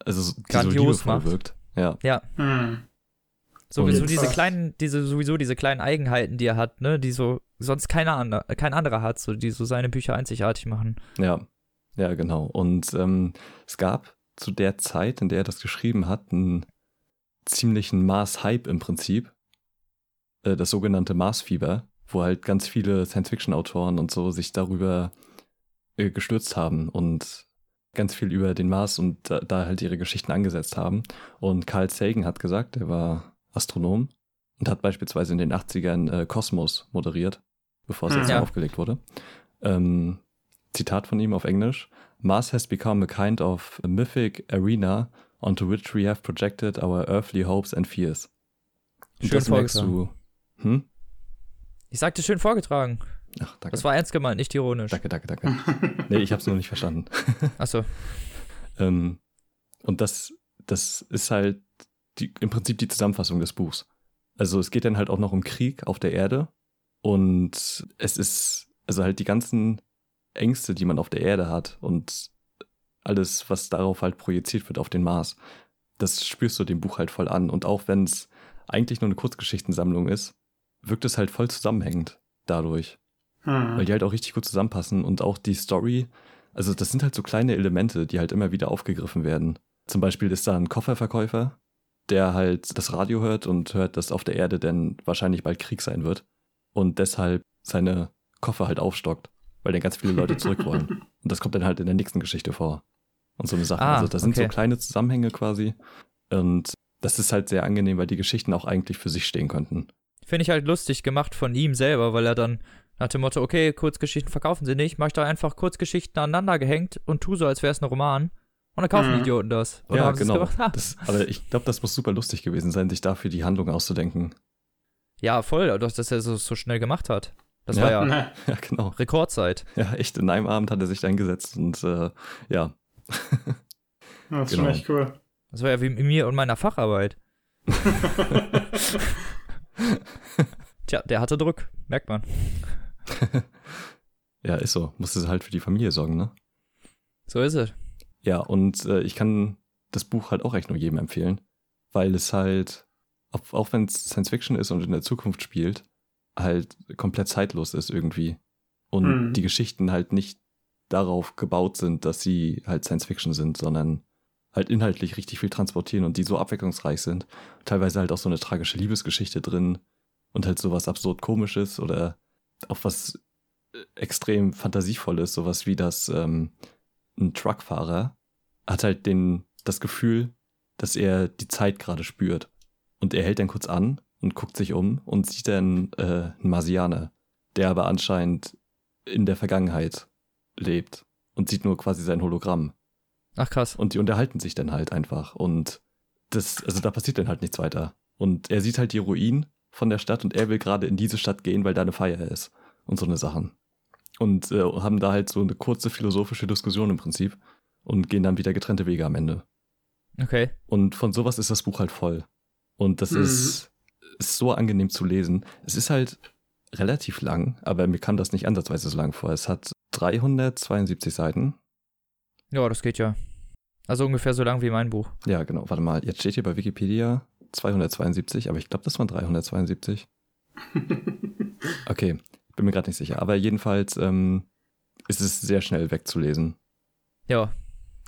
also so- die so Grandios macht. wirkt. Ja, Hm. Sowieso Und- diese kleinen, diese, sowieso diese kleinen Eigenheiten, die er hat, ne, die so sonst keiner andere, kein anderer hat, so die so seine Bücher einzigartig machen. ja, ja, genau. Und ähm, es gab zu der Zeit, in der er das geschrieben hat, einen ziemlichen Mars-Hype im Prinzip. Äh, das sogenannte Mars-Fieber, wo halt ganz viele Science-Fiction-Autoren und so sich darüber äh, gestürzt haben und ganz viel über den Mars und da, da halt ihre Geschichten angesetzt haben. Und Carl Sagan hat gesagt, er war Astronom und hat beispielsweise in den 80ern äh, Kosmos moderiert, bevor es jetzt Ja. aufgelegt wurde. Ähm, Zitat von ihm auf Englisch. Mars has become a kind of mythic arena onto which we have projected our earthly hopes and fears. Und Schön das merkst du. Hm? Ich sagte schön vorgetragen. Ach, danke. Das war ernst gemeint, nicht ironisch. danke, danke, danke. Nee, ich hab's noch nicht verstanden. Achso. Ähm, und das, das ist halt die, im Prinzip die Zusammenfassung des Buchs. Also es geht dann halt auch noch um Krieg auf der Erde und es ist, also halt die ganzen Ängste, die man auf der Erde hat und alles, was darauf halt projiziert wird auf den Mars, das spürst du dem Buch halt voll an. Und auch wenn es eigentlich nur eine Kurzgeschichtensammlung ist, wirkt es halt voll zusammenhängend dadurch Hm. weil die halt auch richtig gut zusammenpassen und auch die Story, also das sind halt so kleine Elemente, die halt immer wieder aufgegriffen werden. Zum Beispiel ist da ein Kofferverkäufer, der halt das Radio hört und hört, dass auf der Erde denn wahrscheinlich bald Krieg sein wird und deshalb seine Koffer halt aufstockt, weil dann ganz viele Leute zurück wollen. Und das kommt dann halt in der nächsten Geschichte vor. Und so eine Sache. Ah, also das sind so okay. kleine Zusammenhänge quasi. Und das ist halt sehr angenehm, weil die Geschichten auch eigentlich für sich stehen könnten. Finde ich halt lustig gemacht von ihm selber, weil er dann nach dem Motto, okay, Kurzgeschichten verkaufen sie nicht, mach ich da einfach Kurzgeschichten aneinander gehängt und tu so, als wäre es ein Roman. Und dann kaufen die Mhm. Idioten das. Und dann ja, genau. Das, aber ich glaube, das muss super lustig gewesen sein, sich dafür die Handlung auszudenken. Ja, voll, dass das er so, so schnell gemacht hat. Das Ja. war ja Ne. Ja, genau. Rekordzeit. Ja, echt. In einem Abend hat er sich da hingesetzt und äh, ja. Das ist Genau. schon echt cool. Das war ja wie mir und meiner Facharbeit. Tja, der hatte Druck, merkt man. ja, ist so. Musste halt für die Familie sorgen, ne? So ist es. Ja, und äh, ich kann das Buch halt auch echt nur jedem empfehlen, weil es halt, auch, auch wenn es Science Fiction ist und in der Zukunft spielt, halt komplett zeitlos ist irgendwie. Und Mhm. die Geschichten halt nicht darauf gebaut sind, dass sie halt Science Fiction sind, sondern halt inhaltlich richtig viel transportieren und die so abwechslungsreich sind. Teilweise halt auch so eine tragische Liebesgeschichte drin und halt sowas absurd komisches oder auch was äh, extrem fantasievolles, sowas wie das ähm, ein Truckfahrer hat halt den das Gefühl, dass er die Zeit gerade spürt und er hält dann kurz an und guckt sich um und sieht dann äh, einen Marsianer, der aber anscheinend in der Vergangenheit lebt und sieht nur quasi sein Hologramm. Ach krass. Und die unterhalten sich dann halt einfach. Und das, also da passiert dann halt nichts weiter. Und er sieht halt die Ruinen von der Stadt und er will gerade in diese Stadt gehen, weil da eine Feier ist. Und so eine Sachen. Und äh, haben da halt so eine kurze philosophische Diskussion im Prinzip und gehen dann wieder getrennte Wege am Ende. Okay. Und von sowas ist das Buch halt voll. Und das Mhm. ist, ist so angenehm zu lesen. Es ist halt relativ lang, aber mir kam das nicht ansatzweise so lang vor. Es hat 372 Seiten. Ja, das geht ja. Also ungefähr so lang wie mein Buch. Ja, genau. Warte mal, jetzt steht hier bei Wikipedia 272, aber ich glaube, das waren 372. Okay, bin mir gerade nicht sicher. Aber jedenfalls ähm, ist es sehr schnell wegzulesen. Ja,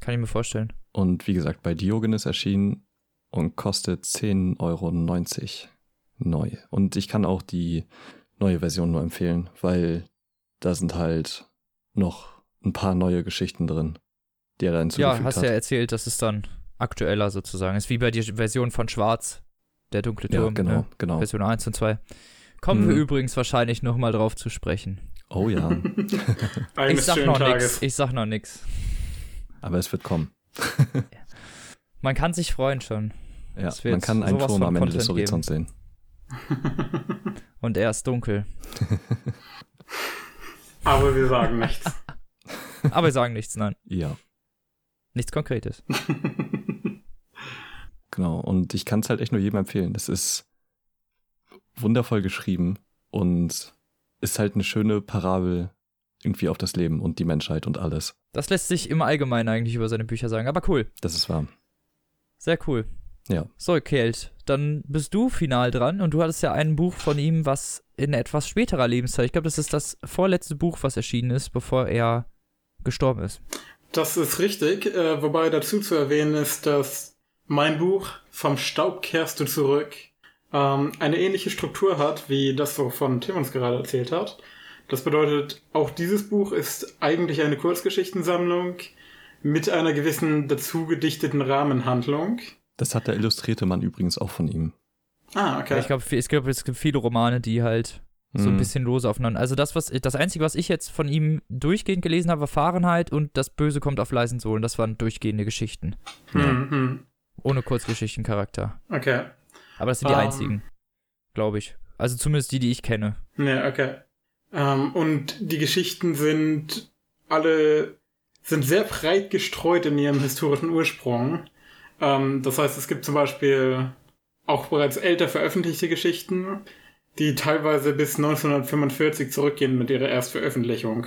kann ich mir vorstellen. Und wie gesagt, bei Diogenes erschienen und kostet 10,90 Euro neu. Und ich kann auch die neue Version nur empfehlen, weil da sind halt noch ein paar neue Geschichten drin, die er da Ja, hinzugefügt hast hat. ja erzählt, das ist dann aktueller sozusagen. Ist wie bei der Version von Schwarz, der dunkle ja, Turm. genau, ne? genau. Version 1 und 2. Kommen wir Mhm. übrigens wahrscheinlich nochmal drauf zu sprechen. Oh ja, ich sag noch nix. Ich sag noch nix. aber es wird kommen. Man kann sich freuen schon. Ja, Es wird man kann einen Turm am Ende des Horizonts sehen. Und er ist dunkel. Aber wir sagen nichts. Aber wir sagen nichts, nein. Ja, Nichts Konkretes. genau. Und ich kann es halt echt nur jedem empfehlen. Das ist wundervoll geschrieben und ist halt eine schöne Parabel irgendwie auf das Leben und die Menschheit und alles. Das lässt sich im Allgemeinen eigentlich über seine Bücher sagen. Aber cool. Das ist wahr. Sehr cool. Ja. So, Kelt, dann bist du final dran und du hattest ja ein Buch von ihm, was in etwas späterer Lebenszeit, ich glaube, das ist das vorletzte Buch, was erschienen ist, bevor er gestorben ist. Das ist richtig, äh, wobei dazu zu erwähnen ist, dass mein Buch Vom Staub kehrst du zurück ähm, eine ähnliche Struktur hat, wie das, wovon Tim uns gerade erzählt hat. Das bedeutet, auch dieses Buch ist eigentlich eine Kurzgeschichtensammlung mit einer gewissen dazu gedichteten Rahmenhandlung. Das hat der illustrierte Mann übrigens auch von ihm. Ah, okay. Ich glaube, es, glaub, es gibt viele Romane, die halt so ein Mhm. bisschen lose aufeinander. Also das, was das Einzige, was ich jetzt von ihm durchgehend gelesen habe, war Fahrenheit und Das Böse kommt auf leisen Sohlen. Das waren durchgehende Geschichten. Hm, hm. Ohne Kurzgeschichtencharakter. Okay. Aber das sind die Ähm. einzigen, glaube ich. Also zumindest die, die ich kenne. Ne, okay. Ähm, und die Geschichten sind alle sind sehr breit gestreut in ihrem historischen Ursprung. Ähm, das heißt, es gibt zum Beispiel auch bereits älter veröffentlichte Geschichten, die teilweise bis 1945 zurückgehen mit ihrer Erstveröffentlichung.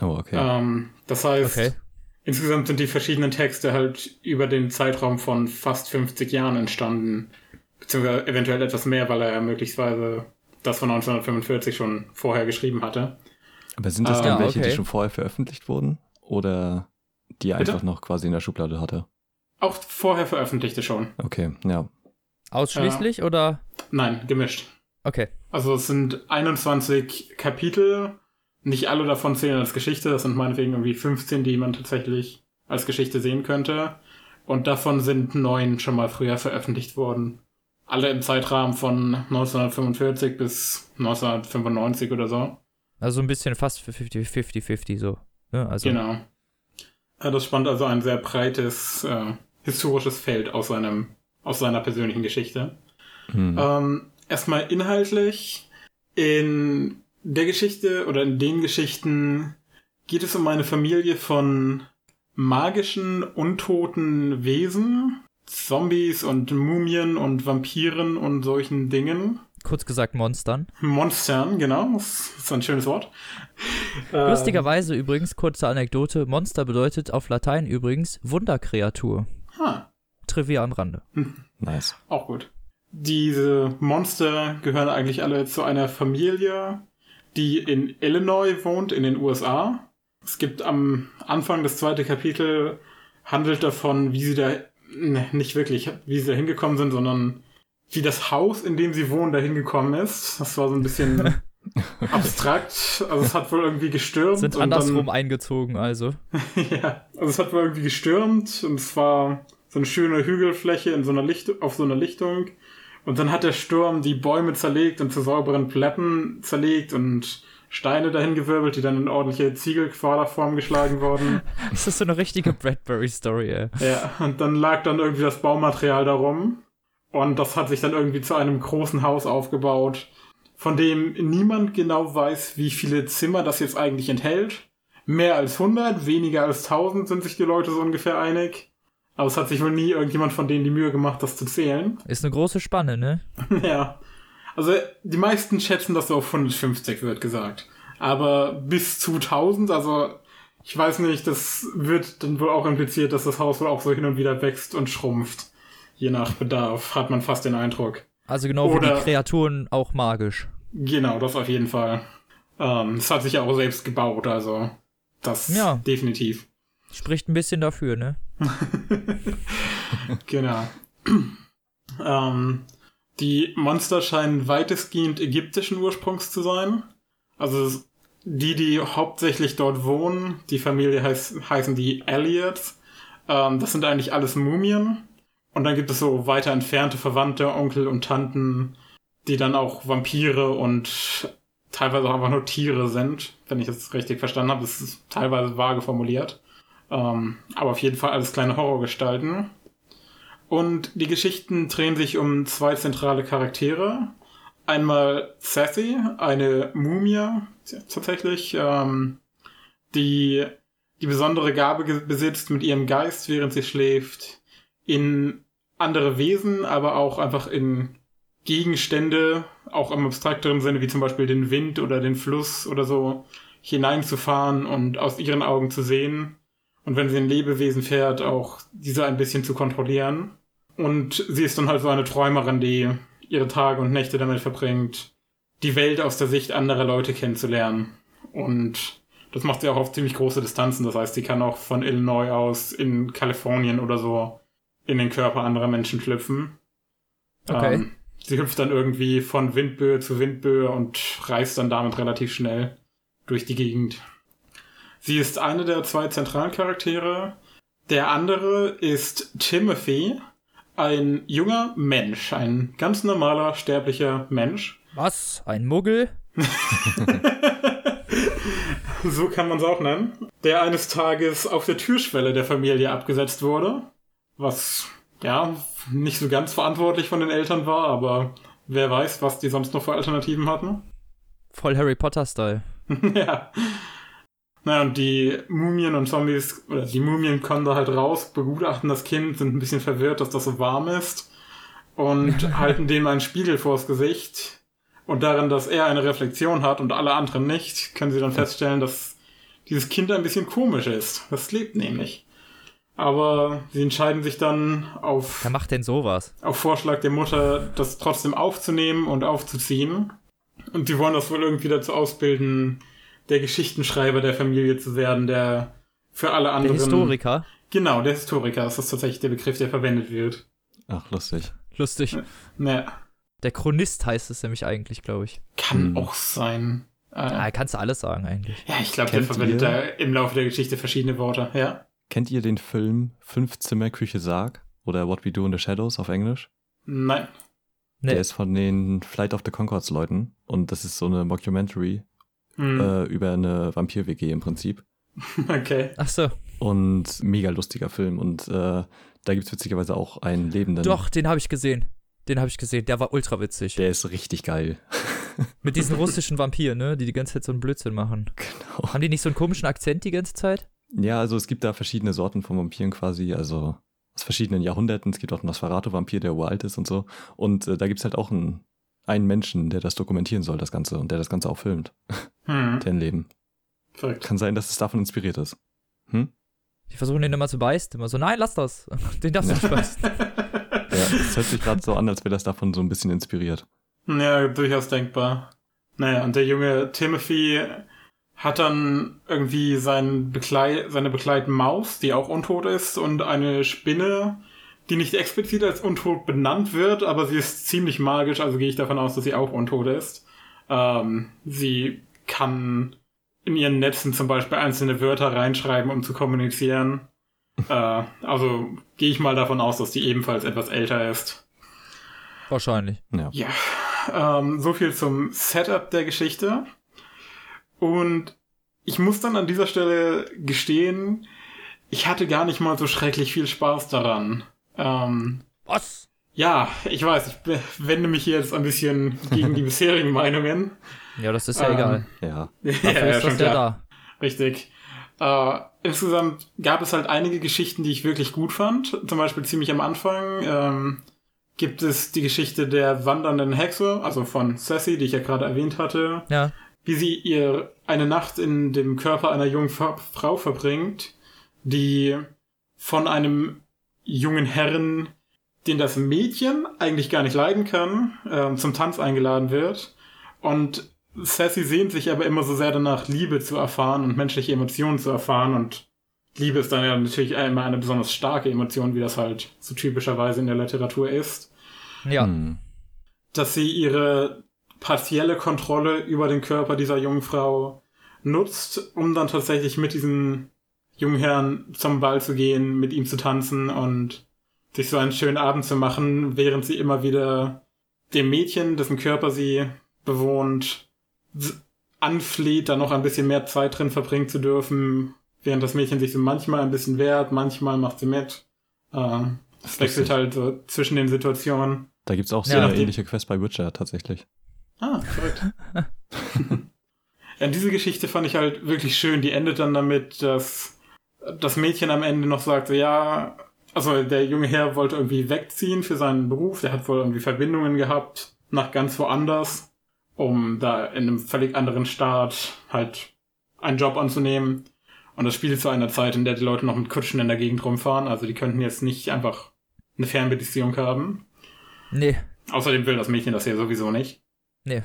Oh, okay. Ähm, das heißt, Okay. insgesamt sind die verschiedenen Texte halt über den Zeitraum von fast 50 Jahren entstanden. Beziehungsweise eventuell etwas mehr, weil er ja möglicherweise das von 1945 schon vorher geschrieben hatte. Aber sind das Ah, dann ja, welche, die okay. schon vorher veröffentlicht wurden? Oder die er Bitte? einfach noch quasi in der Schublade hatte? Auch vorher veröffentlichte schon. Okay, ja. Ausschließlich oder? Nein, gemischt. Okay. Also es sind 21 Kapitel. Nicht alle davon zählen als Geschichte. Das sind meinetwegen irgendwie 15, die man tatsächlich als Geschichte sehen könnte. Und davon sind neun schon mal früher veröffentlicht worden. Alle im Zeitrahmen von 1945 bis 1995 oder so. Also ein bisschen fast für 50-50-50 so. Ja, also Genau. Das spannt also ein sehr breites äh, historisches Feld aus seinem aus seiner persönlichen Geschichte. Hm. Ähm, erstmal inhaltlich. In der Geschichte oder in den Geschichten geht es um eine Familie von magischen, untoten Wesen. Zombies und Mumien und Vampiren und solchen Dingen. Kurz gesagt Monstern. Monstern, genau. Das ist ein schönes Wort. Lustigerweise übrigens, kurze Anekdote, Monster bedeutet auf Latein übrigens Wunderkreatur. Ha, Trivia am Rande. Nice. auch gut. Diese Monster gehören eigentlich alle zu einer Familie, die in Illinois wohnt, in den USA. Es gibt am Anfang das zweite Kapitel, handelt davon, wie sie da, ne, nicht wirklich, wie sie da hingekommen sind, sondern wie das Haus, in dem sie wohnen, da hingekommen ist. Das war so ein bisschen abstrakt. Also es hat wohl irgendwie gestürmt. Sind andersrum eingezogen, also. ja, also es hat wohl irgendwie gestürmt und es war so eine schöne Hügelfläche in so einer Licht auf so einer Lichtung. Und dann hat der Sturm die Bäume zerlegt und zu sauberen Plätten zerlegt und Steine dahin gewirbelt, die dann in ordentliche Ziegelquaderform geschlagen wurden. Das ist so eine richtige Bradbury-Story, ey. ja, und dann lag dann irgendwie das Baumaterial darum. Und das hat sich dann irgendwie zu einem großen Haus aufgebaut, von dem niemand genau weiß, wie viele Zimmer das jetzt eigentlich enthält. Mehr als 100, weniger als 1000 sind sich die Leute so ungefähr einig. Aber es hat sich wohl nie irgendjemand von denen die Mühe gemacht, das zu zählen. Ist eine große Spanne, ne? ja. Also die meisten schätzen das so auf 150, wird gesagt. Aber bis zu 1000, also ich weiß nicht, das wird dann wohl auch impliziert, dass das Haus wohl auch so hin und wieder wächst und schrumpft. Je nach Bedarf, hat man fast den Eindruck. Also genau wie Oder- die Kreaturen auch magisch. Genau, das auf jeden Fall. Ähm, es hat sich ja auch selbst gebaut, also das Ja. definitiv. Spricht ein bisschen dafür, ne? Genau. ähm, die Monster scheinen weitestgehend ägyptischen Ursprungs zu sein. Also die, die hauptsächlich dort wohnen, die Familie heißt, heißen die Elliots. Ähm, das sind eigentlich alles Mumien. Und dann gibt es so weiter entfernte Verwandte, Onkel und Tanten, die dann auch Vampire und teilweise auch einfach nur Tiere sind, wenn ich das richtig verstanden habe. Das ist teilweise vage formuliert. Ähm, aber auf jeden Fall alles kleine Horrorgestalten. Und die Geschichten drehen sich um zwei zentrale Charaktere. Einmal Sassy, eine Mumie tatsächlich, ähm, die die besondere Gabe besitzt, mit ihrem Geist, während sie schläft, in andere Wesen, aber auch einfach in Gegenstände, auch im abstrakteren Sinne, wie zum Beispiel den Wind oder den Fluss oder so, hineinzufahren und aus ihren Augen zu sehen. Und wenn sie ein Lebewesen fährt, auch diese ein bisschen zu kontrollieren. Und sie ist dann halt so eine Träumerin, die ihre Tage und Nächte damit verbringt, die Welt aus der Sicht anderer Leute kennenzulernen. Und das macht sie auch auf ziemlich große Distanzen. Das heißt, sie kann auch von Illinois aus in Kalifornien oder so in den Körper anderer Menschen schlüpfen. Okay. Ähm, sie hüpft dann irgendwie von Windböe zu Windböe und reist dann damit relativ schnell durch die Gegend. Sie ist eine der zwei zentralen Charaktere. Der andere ist Timothy, ein junger Mensch, ein ganz normaler, sterblicher Mensch. Was? Ein Muggel? So kann man es auch nennen. Der eines Tages auf der Türschwelle der Familie abgesetzt wurde. Was, ja, nicht so ganz verantwortlich von den Eltern war, aber wer weiß, was die sonst noch für Alternativen hatten. Voll Harry Potter-Style. ja. Naja, und die Mumien und Zombies, oder die Mumien kommen da halt raus, begutachten das Kind, sind ein bisschen verwirrt, dass das so warm ist und halten dem einen Spiegel vors Gesicht. Und darin, dass er eine Reflexion hat und alle anderen nicht, können sie dann feststellen, dass dieses Kind ein bisschen komisch ist. Das lebt nämlich. Aber sie entscheiden sich dann auf Wer macht denn sowas? auf Vorschlag der Mutter, das trotzdem aufzunehmen und aufzuziehen. Und die wollen das wohl irgendwie dazu ausbilden, der Geschichtenschreiber der Familie zu werden, der für alle Der anderen. Historiker? Genau, der Historiker. Das ist tatsächlich der Begriff, der verwendet wird. Ach, lustig. Lustig. Ne, Der Chronist heißt es nämlich eigentlich, glaube ich. kann Hm. auch sein. Äh, Ah, kannst du alles sagen eigentlich. ja, ich glaube, der verwendet ihr- da im Laufe der Geschichte verschiedene Worte. Ja. Kennt ihr den Film Fünf Zimmer Küche Sarg oder What We Do in the Shadows auf Englisch? Nein. Nee. Der ist von den Flight of the Concords Leuten und das ist so eine Mockumentary Hm. äh, über eine Vampir-WG im Prinzip. Okay. Ach so. Und mega lustiger Film und äh, da gibt's witzigerweise auch einen Lebenden. Doch, den habe ich gesehen. Den habe ich gesehen. Der war ultra witzig. Der ist richtig geil. Mit diesen russischen Vampiren, ne? Die die ganze Zeit so einen Blödsinn machen. genau. Haben die nicht so einen komischen Akzent die ganze Zeit? Ja, also es gibt da verschiedene Sorten von Vampiren quasi, also aus verschiedenen Jahrhunderten. Es gibt auch einen Nosferatu-Vampir, der uralt ist und so. Und äh, da gibt's halt auch einen einen Menschen, der das dokumentieren soll, das Ganze, und der das Ganze auch filmt, Hm. dein Leben. Verrückt. Kann sein, dass es davon inspiriert ist. Hm? Die versuchen den immer zu beißen. Immer so, nein, lass das. Den darfst du nicht beißen. Ja, es hört sich gerade so an, als wäre das davon so ein bisschen inspiriert. Ja, durchaus denkbar. Naja, und der junge Timothy hat dann irgendwie sein Beglei seine Begleitmaus, die auch untot ist, und eine Spinne, die nicht explizit als untot benannt wird, aber sie ist ziemlich magisch, also gehe ich davon aus, dass sie auch untot ist. Ähm, sie kann in ihren Netzen zum Beispiel einzelne Wörter reinschreiben, um zu kommunizieren. äh, also gehe ich mal davon aus, dass die ebenfalls etwas älter ist. Wahrscheinlich. Ja. Ja, ähm, so viel zum Setup der Geschichte. Und ich muss dann an dieser Stelle gestehen, ich hatte gar nicht mal so schrecklich viel Spaß daran. Ähm, Was? ja, ich weiß, ich wende mich jetzt ein bisschen gegen die bisherigen Meinungen. Ja, das ist ja Ähm, egal. Ja. ja, Dafür ist das ja da. Richtig. Äh, insgesamt gab es halt einige Geschichten, die ich wirklich gut fand. Zum Beispiel ziemlich am Anfang ähm, gibt es die Geschichte der wandernden Hexe, also von Sassy, die ich ja gerade erwähnt hatte, Ja. wie sie ihr eine Nacht in dem Körper einer jungen Frau verbringt, die von einem jungen Herren, den das Mädchen eigentlich gar nicht leiden kann, ähm, zum Tanz eingeladen wird. Und Sassy sehnt sich aber immer so sehr danach, Liebe zu erfahren und menschliche Emotionen zu erfahren. Und Liebe ist dann ja natürlich immer eine besonders starke Emotion, wie das halt so typischerweise in der Literatur ist Ja. Hm. dass sie ihre partielle Kontrolle über den Körper dieser jungen Frau nutzt, um dann tatsächlich mit diesem jungen Herrn zum Ball zu gehen, mit ihm zu tanzen und sich so einen schönen Abend zu machen, während sie immer wieder dem Mädchen, dessen Körper sie bewohnt, anfleht, da noch ein bisschen mehr Zeit drin verbringen zu dürfen, während das Mädchen sich so manchmal ein bisschen wehrt, manchmal macht sie mit. Es wechselt halt so zwischen den Situationen. Da gibt's auch so Ja. ähnliche Quest bei Witcher tatsächlich. Ah, verrückt. ja, diese Geschichte fand ich halt wirklich schön. Die endet dann damit, dass das Mädchen am Ende noch sagt, so, ja, also der junge Herr wollte irgendwie wegziehen für seinen Beruf. Der hat wohl irgendwie Verbindungen gehabt nach ganz woanders, um da in einem völlig anderen Staat halt einen Job anzunehmen. Und das spielt zu einer Zeit, in der die Leute noch mit Kutschen in der Gegend rumfahren. Also die könnten jetzt nicht einfach eine Fernbeziehung haben. Nee, Außerdem will das Mädchen das ja sowieso nicht. nee.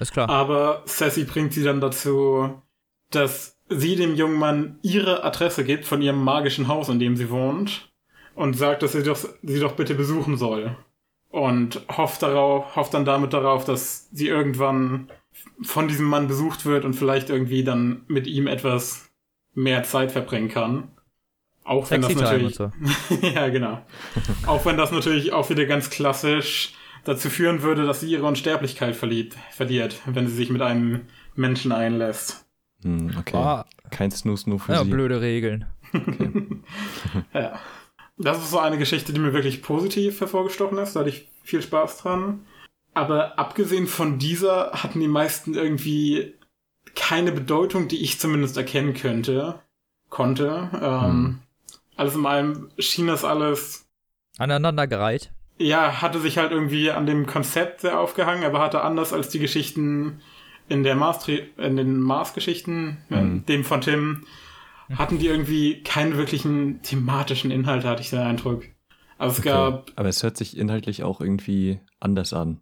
Ist klar. Aber Sassy bringt sie dann dazu, dass sie dem jungen Mann ihre Adresse gibt von ihrem magischen Haus, in dem sie wohnt, und sagt, dass sie doch, sie doch bitte besuchen soll. Und hofft darauf, hofft dann damit darauf, dass sie irgendwann von diesem Mann besucht wird und vielleicht irgendwie dann mit ihm etwas mehr Zeit verbringen kann. Auch wenn das Sexy Time natürlich, so. ja, genau. Auch wenn das natürlich auch wieder ganz klassisch dazu führen würde, dass sie ihre Unsterblichkeit verliert, verliert, wenn sie sich mit einem Menschen einlässt. Hm, okay. Ah, Kein Snooze nur für ja, sie. blöde Regeln. Ja. Das ist so eine Geschichte, die mir wirklich positiv hervorgestochen ist. Da hatte ich viel Spaß dran. Aber abgesehen von dieser hatten die meisten irgendwie keine Bedeutung, die ich zumindest erkennen könnte, konnte. Ähm, Hm. Alles in allem schien das alles Aneinandergereiht. ja, hatte sich halt irgendwie an dem Konzept sehr aufgehangen, aber hatte anders als die Geschichten in der Mars, in den Mars-Geschichten, äh, Mhm. dem von Tim, hatten die irgendwie keinen wirklichen thematischen Inhalt, hatte ich den Eindruck. Also es Okay. gab, Aber es hört sich inhaltlich auch irgendwie anders an,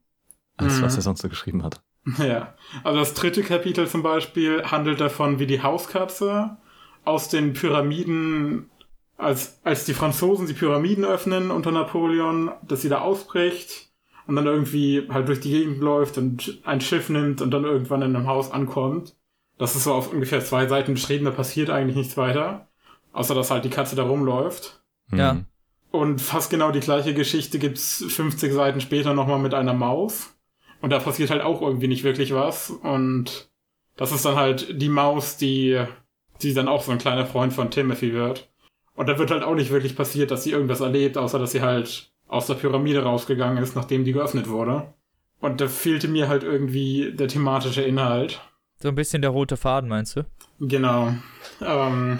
als Mhm. was er sonst so geschrieben hat. ja, also das dritte Kapitel zum Beispiel handelt davon, wie die Hauskatze aus den Pyramiden, als, als die Franzosen die Pyramiden öffnen unter Napoleon, dass sie da ausbricht und dann irgendwie halt durch die Gegend läuft und ein Schiff nimmt und dann irgendwann in einem Haus ankommt. Das ist so auf ungefähr zwei Seiten beschrieben, da passiert eigentlich nichts weiter. Außer dass halt die Katze da rumläuft. Hm. Ja. Und fast genau die gleiche Geschichte gibt's 50 Seiten später nochmal mit einer Maus. Und da passiert halt auch irgendwie nicht wirklich was. Und das ist dann halt die Maus, die, die dann auch so ein kleiner Freund von Timothy wird. Und da wird halt auch nicht wirklich passiert, dass sie irgendwas erlebt, außer dass sie halt aus der Pyramide rausgegangen ist, nachdem die geöffnet wurde. Und da fehlte mir halt irgendwie der thematische Inhalt. So ein bisschen der rote Faden, meinst du? Genau. Ähm,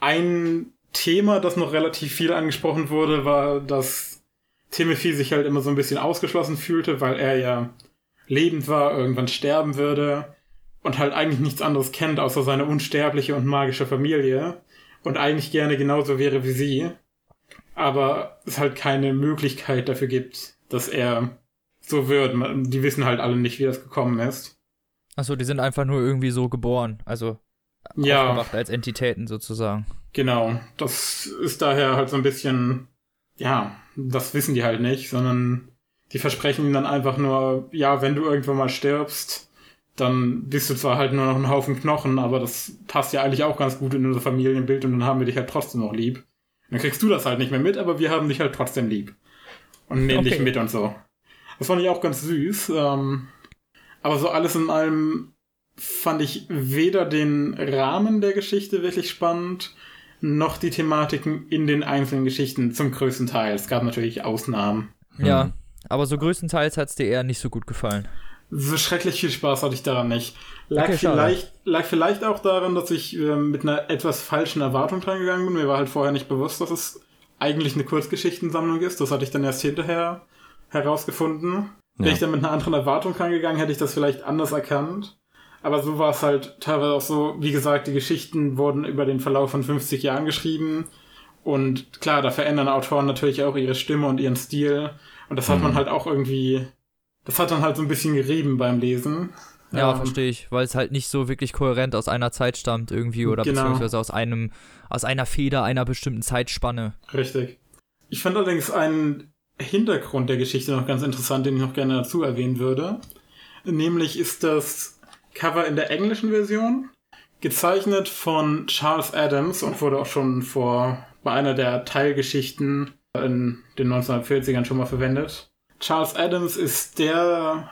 ein Thema, das noch relativ viel angesprochen wurde, war, dass Timothy sich halt immer so ein bisschen ausgeschlossen fühlte, weil er ja lebend war, irgendwann sterben würde und halt eigentlich nichts anderes kennt, außer seine unsterbliche und magische Familie und eigentlich gerne genauso wäre wie sie, aber es halt keine Möglichkeit dafür gibt, dass er so wird. Die wissen halt alle nicht, wie das gekommen ist. Achso, die sind einfach nur irgendwie so geboren, also ja. als Entitäten sozusagen. Genau, das ist daher halt so ein bisschen, ja, das wissen die halt nicht, sondern die versprechen ihnen dann einfach nur, ja, wenn du irgendwann mal stirbst, dann bist du zwar halt nur noch ein Haufen Knochen, aber das passt ja eigentlich auch ganz gut in unser Familienbild und dann haben wir dich halt trotzdem noch lieb. Dann kriegst du das halt nicht mehr mit, aber wir haben dich halt trotzdem lieb. Und nehmen okay. dich mit und so. Das fand ich auch ganz süß. Ähm, aber so alles in allem fand ich weder den Rahmen der Geschichte wirklich spannend, noch die Thematiken in den einzelnen Geschichten zum größten Teil. Es gab natürlich Ausnahmen. Ja, hm. aber so größtenteils hat es dir eher nicht so gut gefallen. So schrecklich viel Spaß hatte ich daran nicht. Lag, okay, vielleicht, lag vielleicht auch daran, dass ich äh, mit einer etwas falschen Erwartung dran gegangen bin. Mir war halt vorher nicht bewusst, dass es eigentlich eine Kurzgeschichtensammlung ist. Das hatte ich dann erst hinterher herausgefunden. Ja. Wäre ich dann mit einer anderen Erwartung rangegangen, hätte ich das vielleicht anders erkannt. Aber so war es halt teilweise auch so, wie gesagt, die Geschichten wurden über den Verlauf von 50 Jahren geschrieben. Und klar, da verändern Autoren natürlich auch ihre Stimme und ihren Stil. Und das hat man mhm. halt auch irgendwie, das hat dann halt so ein bisschen gerieben beim Lesen. Ja, ähm, verstehe ich, weil es halt nicht so wirklich kohärent aus einer Zeit stammt irgendwie oder genau. beziehungsweise aus einem, aus einer Feder einer bestimmten Zeitspanne. Richtig. Ich fand allerdings einen Hintergrund der Geschichte noch ganz interessant, den ich noch gerne dazu erwähnen würde. Nämlich ist das Cover in der englischen Version, gezeichnet von Charles Adams und wurde auch schon vor bei einer der Teilgeschichten in den 1940ern schon mal verwendet. Charles Adams ist der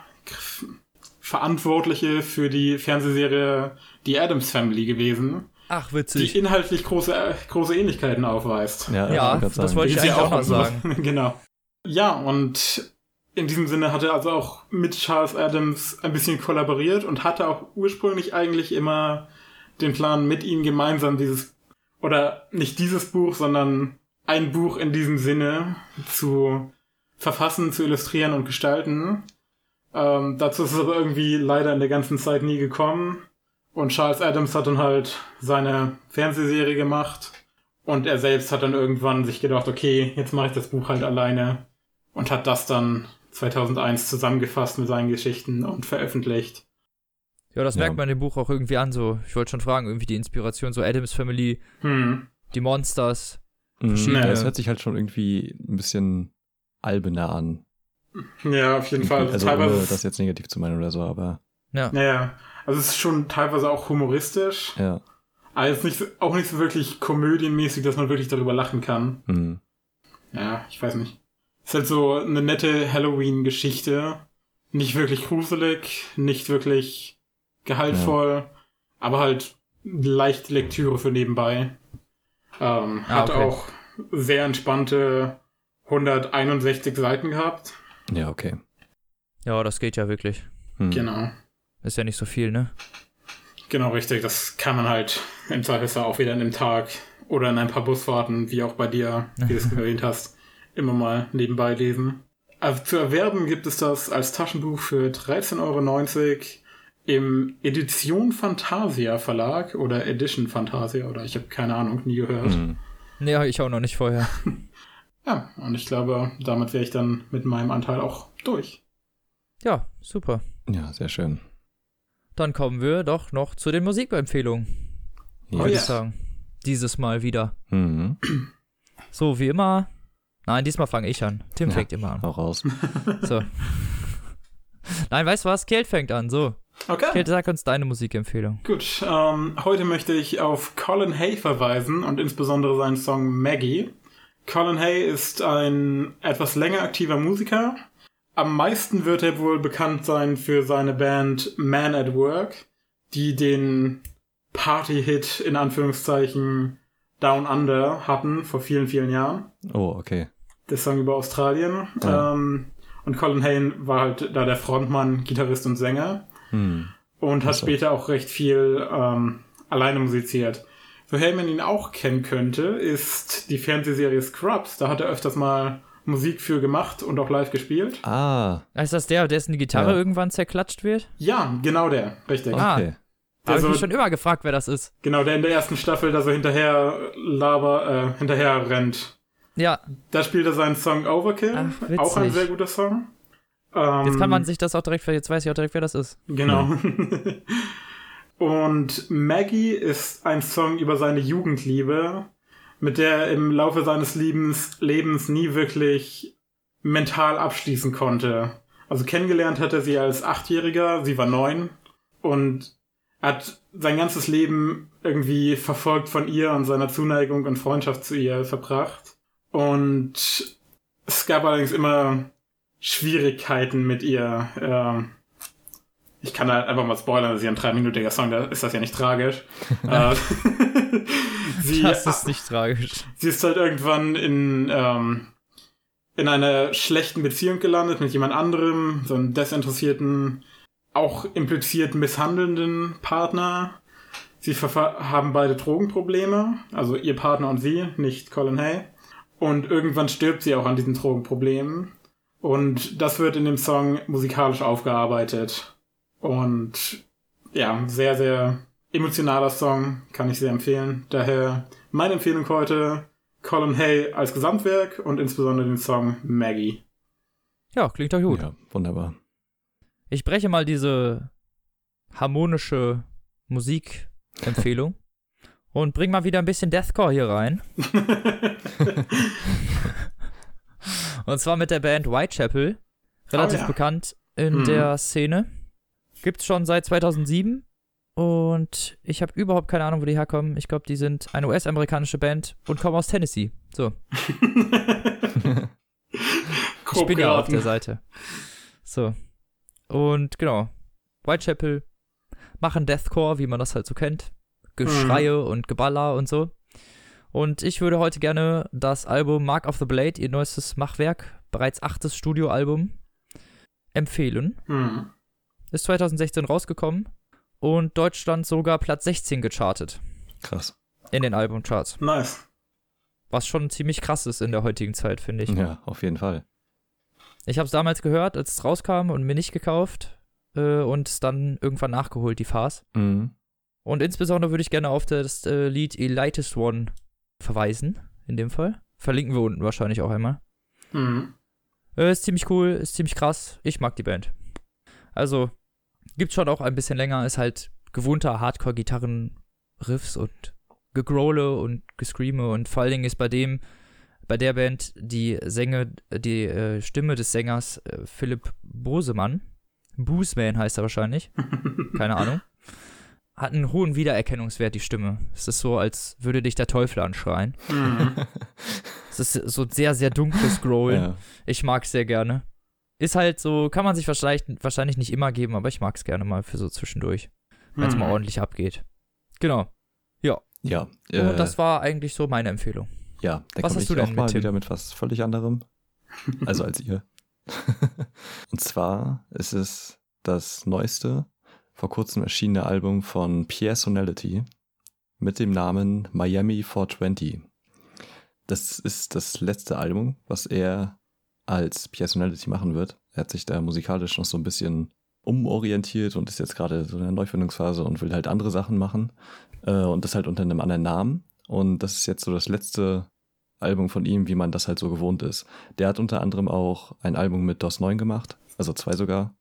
Verantwortliche für die Fernsehserie The Adams Family gewesen. Ach, witzig. Die inhaltlich große, große Ähnlichkeiten aufweist. Ja, ja das wollte ich eigentlich auch noch sagen. genau. Ja, und in diesem Sinne hat er also auch mit Charles Adams ein bisschen kollaboriert und hatte auch ursprünglich eigentlich immer den Plan, mit ihm gemeinsam dieses, oder nicht dieses Buch, sondern ein Buch in diesem Sinne zu verfassen, zu illustrieren und gestalten. Ähm, dazu ist es aber irgendwie leider in der ganzen Zeit nie gekommen. Und Charles Adams hat dann halt seine Fernsehserie gemacht. Und er selbst hat dann irgendwann sich gedacht, okay, jetzt mache ich das Buch halt alleine. Und hat das dann 2001 zusammengefasst mit seinen Geschichten und veröffentlicht. Ja, das ja. merkt man dem Buch auch irgendwie an, so. Ich wollte schon fragen, irgendwie die Inspiration, so Adams Family, hm. die Monsters. Mhm. Ja, es hört sich halt schon irgendwie ein bisschen albener an. Ja, auf jeden Fall. Also, teilweise ohne das jetzt negativ zu meinen oder so, aber. Ja. Naja, also es ist schon teilweise auch humoristisch. Ja. Aber jetzt nicht, auch nicht so wirklich komödienmäßig, dass man wirklich darüber lachen kann. Mhm. Ja, ich weiß nicht. Ist halt so eine nette Halloween-Geschichte. Nicht wirklich gruselig, nicht wirklich gehaltvoll, ja. aber halt leichte Lektüre für nebenbei. Ähm, ah, hat okay. auch sehr entspannte 161 Seiten gehabt. Ja, okay. Ja, das geht ja wirklich. Hm. Genau. Ist ja nicht so viel, ne? Genau, richtig. Das kann man halt im Zweifelsfall auch wieder in einem Tag oder in ein paar Busfahrten, wie auch bei dir, wie du es erwähnt hast, immer mal nebenbei lesen. Also zu erwerben gibt es das als Taschenbuch für 13,90 Euro im Edition Fantasia Verlag oder Edition Fantasia oder ich habe keine Ahnung, nie gehört. Hm. Nee, ich auch noch nicht vorher. ja, und ich glaube, damit wäre ich dann mit meinem Anteil auch durch. Ja, super. Ja, sehr schön. Dann kommen wir doch noch zu den Musikempfehlungen. Ja. Würde ich sagen. Dieses Mal wieder. Mhm. So, wie immer Nein, diesmal fange ich an. Tim ja, fängt immer an. Hau raus. So. Nein, weißt du was? Kelt fängt an, so. Okay. Kelt, sag uns deine Musikempfehlung. Gut, ähm, heute möchte ich auf Colin Hay verweisen und insbesondere seinen Song Maggie. Colin Hay ist ein etwas länger aktiver Musiker. Am meisten wird er wohl bekannt sein für seine Band Man at Work, die den Party-Hit in Anführungszeichen Down Under hatten vor vielen, vielen Jahren. Oh, okay der Song über Australien. Ja. Ähm, und Colin Hain war halt da der Frontmann, Gitarrist und Sänger. Hm. Und hat also. später auch recht viel ähm, alleine musiziert. Woher man ihn auch kennen könnte, ist die Fernsehserie Scrubs. Da hat er öfters mal Musik für gemacht und auch live gespielt. Ah, Ist das der, dessen die Gitarre Ja. irgendwann zerklatscht wird? Ja, genau der, richtig. Ah. okay. Da habe ich Also- mich schon immer gefragt, wer das ist. Genau, der in der ersten Staffel da so hinterher laber, äh, hinterher rennt. Ja, Da spielt er seinen Song Overkill. Ach, auch ein sehr guter Song. Ähm, jetzt kann man sich das auch direkt, jetzt weiß ich auch direkt, wer das ist. Genau. Und Maggie ist ein Song über seine Jugendliebe, mit der er im Laufe seines Lebens, Lebens nie wirklich mental abschließen konnte. Also kennengelernt hat er sie als Achtjähriger, sie war neun und hat sein ganzes Leben irgendwie verfolgt von ihr und seiner Zuneigung und Freundschaft zu ihr verbracht. Und es gab allerdings immer Schwierigkeiten mit ihr. Ich kann halt einfach mal spoilern, das ist ja ein dreiminütiger Song, da ist das ja nicht tragisch. äh, sie, Das ist nicht tragisch. sie ist halt irgendwann in, ähm, in einer schlechten Beziehung gelandet mit jemand anderem, so einem desinteressierten, auch impliziert misshandelnden Partner. Sie haben beide Drogenprobleme, also ihr Partner und sie, nicht Colin Hay. Und irgendwann stirbt sie auch an diesen Drogenproblemen. Und das wird in dem Song musikalisch aufgearbeitet. Und ja, sehr, sehr emotionaler Song, kann ich sehr empfehlen. Daher meine Empfehlung heute, Colin Hay als Gesamtwerk und insbesondere den Song Maggie. Ja, klingt doch gut. Ja, wunderbar. Ich breche mal diese harmonische Musikempfehlung und bring mal wieder ein bisschen Deathcore hier rein. Und zwar mit der Band Whitechapel. Relativ Oh ja. bekannt in Mhm. der Szene. Gibt's schon seit 2007. Und ich habe überhaupt keine Ahnung, wo die herkommen. Ich glaube, die sind eine US-amerikanische Band und kommen aus Tennessee. So, ich bin ja auf der Seite. So. Und genau. Whitechapel machen Deathcore, wie man das halt so kennt. Geschreie und Geballer und so. Und ich würde heute gerne das Album Mark of the Blade, ihr neuestes Machwerk, bereits achtes Studioalbum, empfehlen. Hm. Ist 2016 rausgekommen und Deutschland sogar Platz 16 gechartet Krass. in den Albumcharts. Nice. Was schon ziemlich krass ist in der heutigen Zeit, finde ich. Ja, auf jeden Fall. Ich habe es damals gehört, als es rauskam und mir nicht gekauft äh, und es dann irgendwann nachgeholt, die Farce. Mhm. Und insbesondere würde ich gerne auf das äh, Lied Elitist One verweisen, in dem Fall. Verlinken wir unten wahrscheinlich auch einmal. Hm. Äh, ist ziemlich cool, ist ziemlich krass. Ich mag die Band. Also, gibt's schon auch ein bisschen länger, ist halt gewohnter Hardcore-Gitarren-Riffs und Gegrole und Gescreame und vor allen Dingen ist bei dem, bei der Band die Sänge, die äh, Stimme des Sängers äh, Philipp Bosemann, Boosman heißt er wahrscheinlich, keine Ahnung, hat einen hohen Wiedererkennungswert, die Stimme. Es ist so, als würde dich der Teufel anschreien. Hm. Es ist so ein sehr, sehr dunkles Growlen. Ja. Ich mag es sehr gerne. Ist halt so, kann man sich wahrscheinlich, wahrscheinlich nicht immer geben, aber ich mag es gerne mal für so zwischendurch, wenn es Hm. mal ordentlich abgeht. Genau. Ja, Und äh, das war eigentlich so meine Empfehlung. ja, da was hast ich du denn auch mit, mal Tim? wieder mit was völlig anderem. Also als ihr. Und zwar ist es das neueste, vor kurzem erschienene Album von Pierre Sonality mit dem Namen Miami 420. Das ist das letzte Album, was er als Pierre Sonality machen wird. Er hat sich da musikalisch noch so ein bisschen umorientiert und ist jetzt gerade so in der Neufindungsphase und will halt andere Sachen machen. Äh, und das halt unter einem anderen Namen. Und das ist jetzt so das letzte Album von ihm, wie man das halt so gewohnt ist. Der hat unter anderem auch ein Album mit DOS 9 gemacht, also zwei sogar,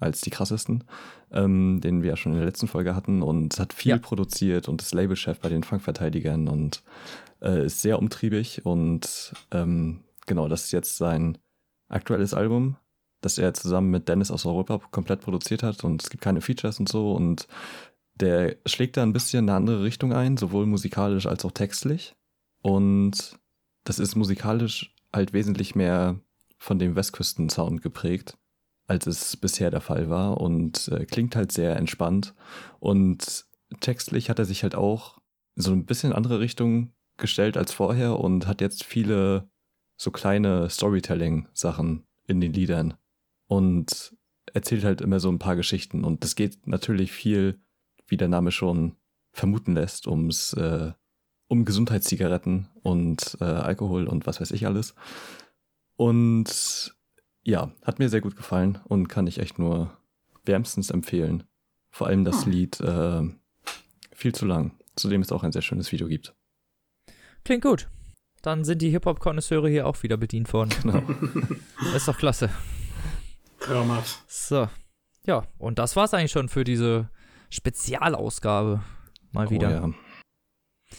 als die krassesten, ähm, den wir ja schon in der letzten Folge hatten und hat viel Ja. produziert und ist Labelchef bei den Funkverteidigern und äh, ist sehr umtriebig und ähm, genau, das ist jetzt sein aktuelles Album, das er zusammen mit Dennis aus Europa komplett produziert hat und es gibt keine Features und so und der schlägt da ein bisschen eine andere Richtung ein, sowohl musikalisch als auch textlich. Und das ist musikalisch halt wesentlich mehr von dem Westküsten-Sound geprägt, als es bisher der Fall war und äh, klingt halt sehr entspannt. Und textlich hat er sich halt auch so ein bisschen andere Richtung gestellt als vorher und hat jetzt viele so kleine Storytelling-Sachen in den Liedern und erzählt halt immer so ein paar Geschichten. Und es geht natürlich viel, wie der Name schon vermuten lässt, ums äh, um Gesundheitszigaretten und äh, Alkohol und was weiß ich alles. Und ja, hat mir sehr gut gefallen und kann ich echt nur wärmstens empfehlen. Vor allem das Ah. Lied äh, viel zu lang, zu dem es auch ein sehr schönes Video gibt. Klingt gut. Dann sind die Hip-Hop-Konnoisseure hier auch wieder bedient worden. Genau. ist doch klasse. Traumhaft. So. Ja, und das war's eigentlich schon für diese Spezialausgabe. Mal wieder. Oh, ja.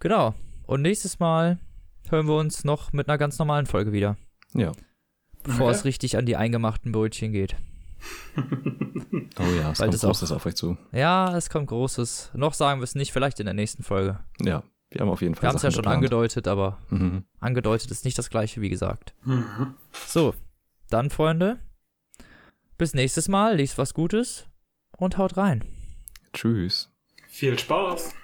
Genau. Und nächstes Mal hören wir uns noch mit einer ganz normalen Folge wieder. ja. Bevor Okay. es richtig an die eingemachten Brötchen geht. Oh ja, es Weil kommt das auch- Großes auf euch zu. Ja, es kommt Großes. Noch sagen wir es nicht, vielleicht in der nächsten Folge. Ja, wir haben auf jeden Fall Wir haben es ja schon geplant. angedeutet, aber Mhm. angedeutet ist nicht das gleiche, wie gesagt. Mhm. So, dann, Freunde. Bis nächstes Mal. Liest was Gutes und haut rein. Tschüss. Viel Spaß.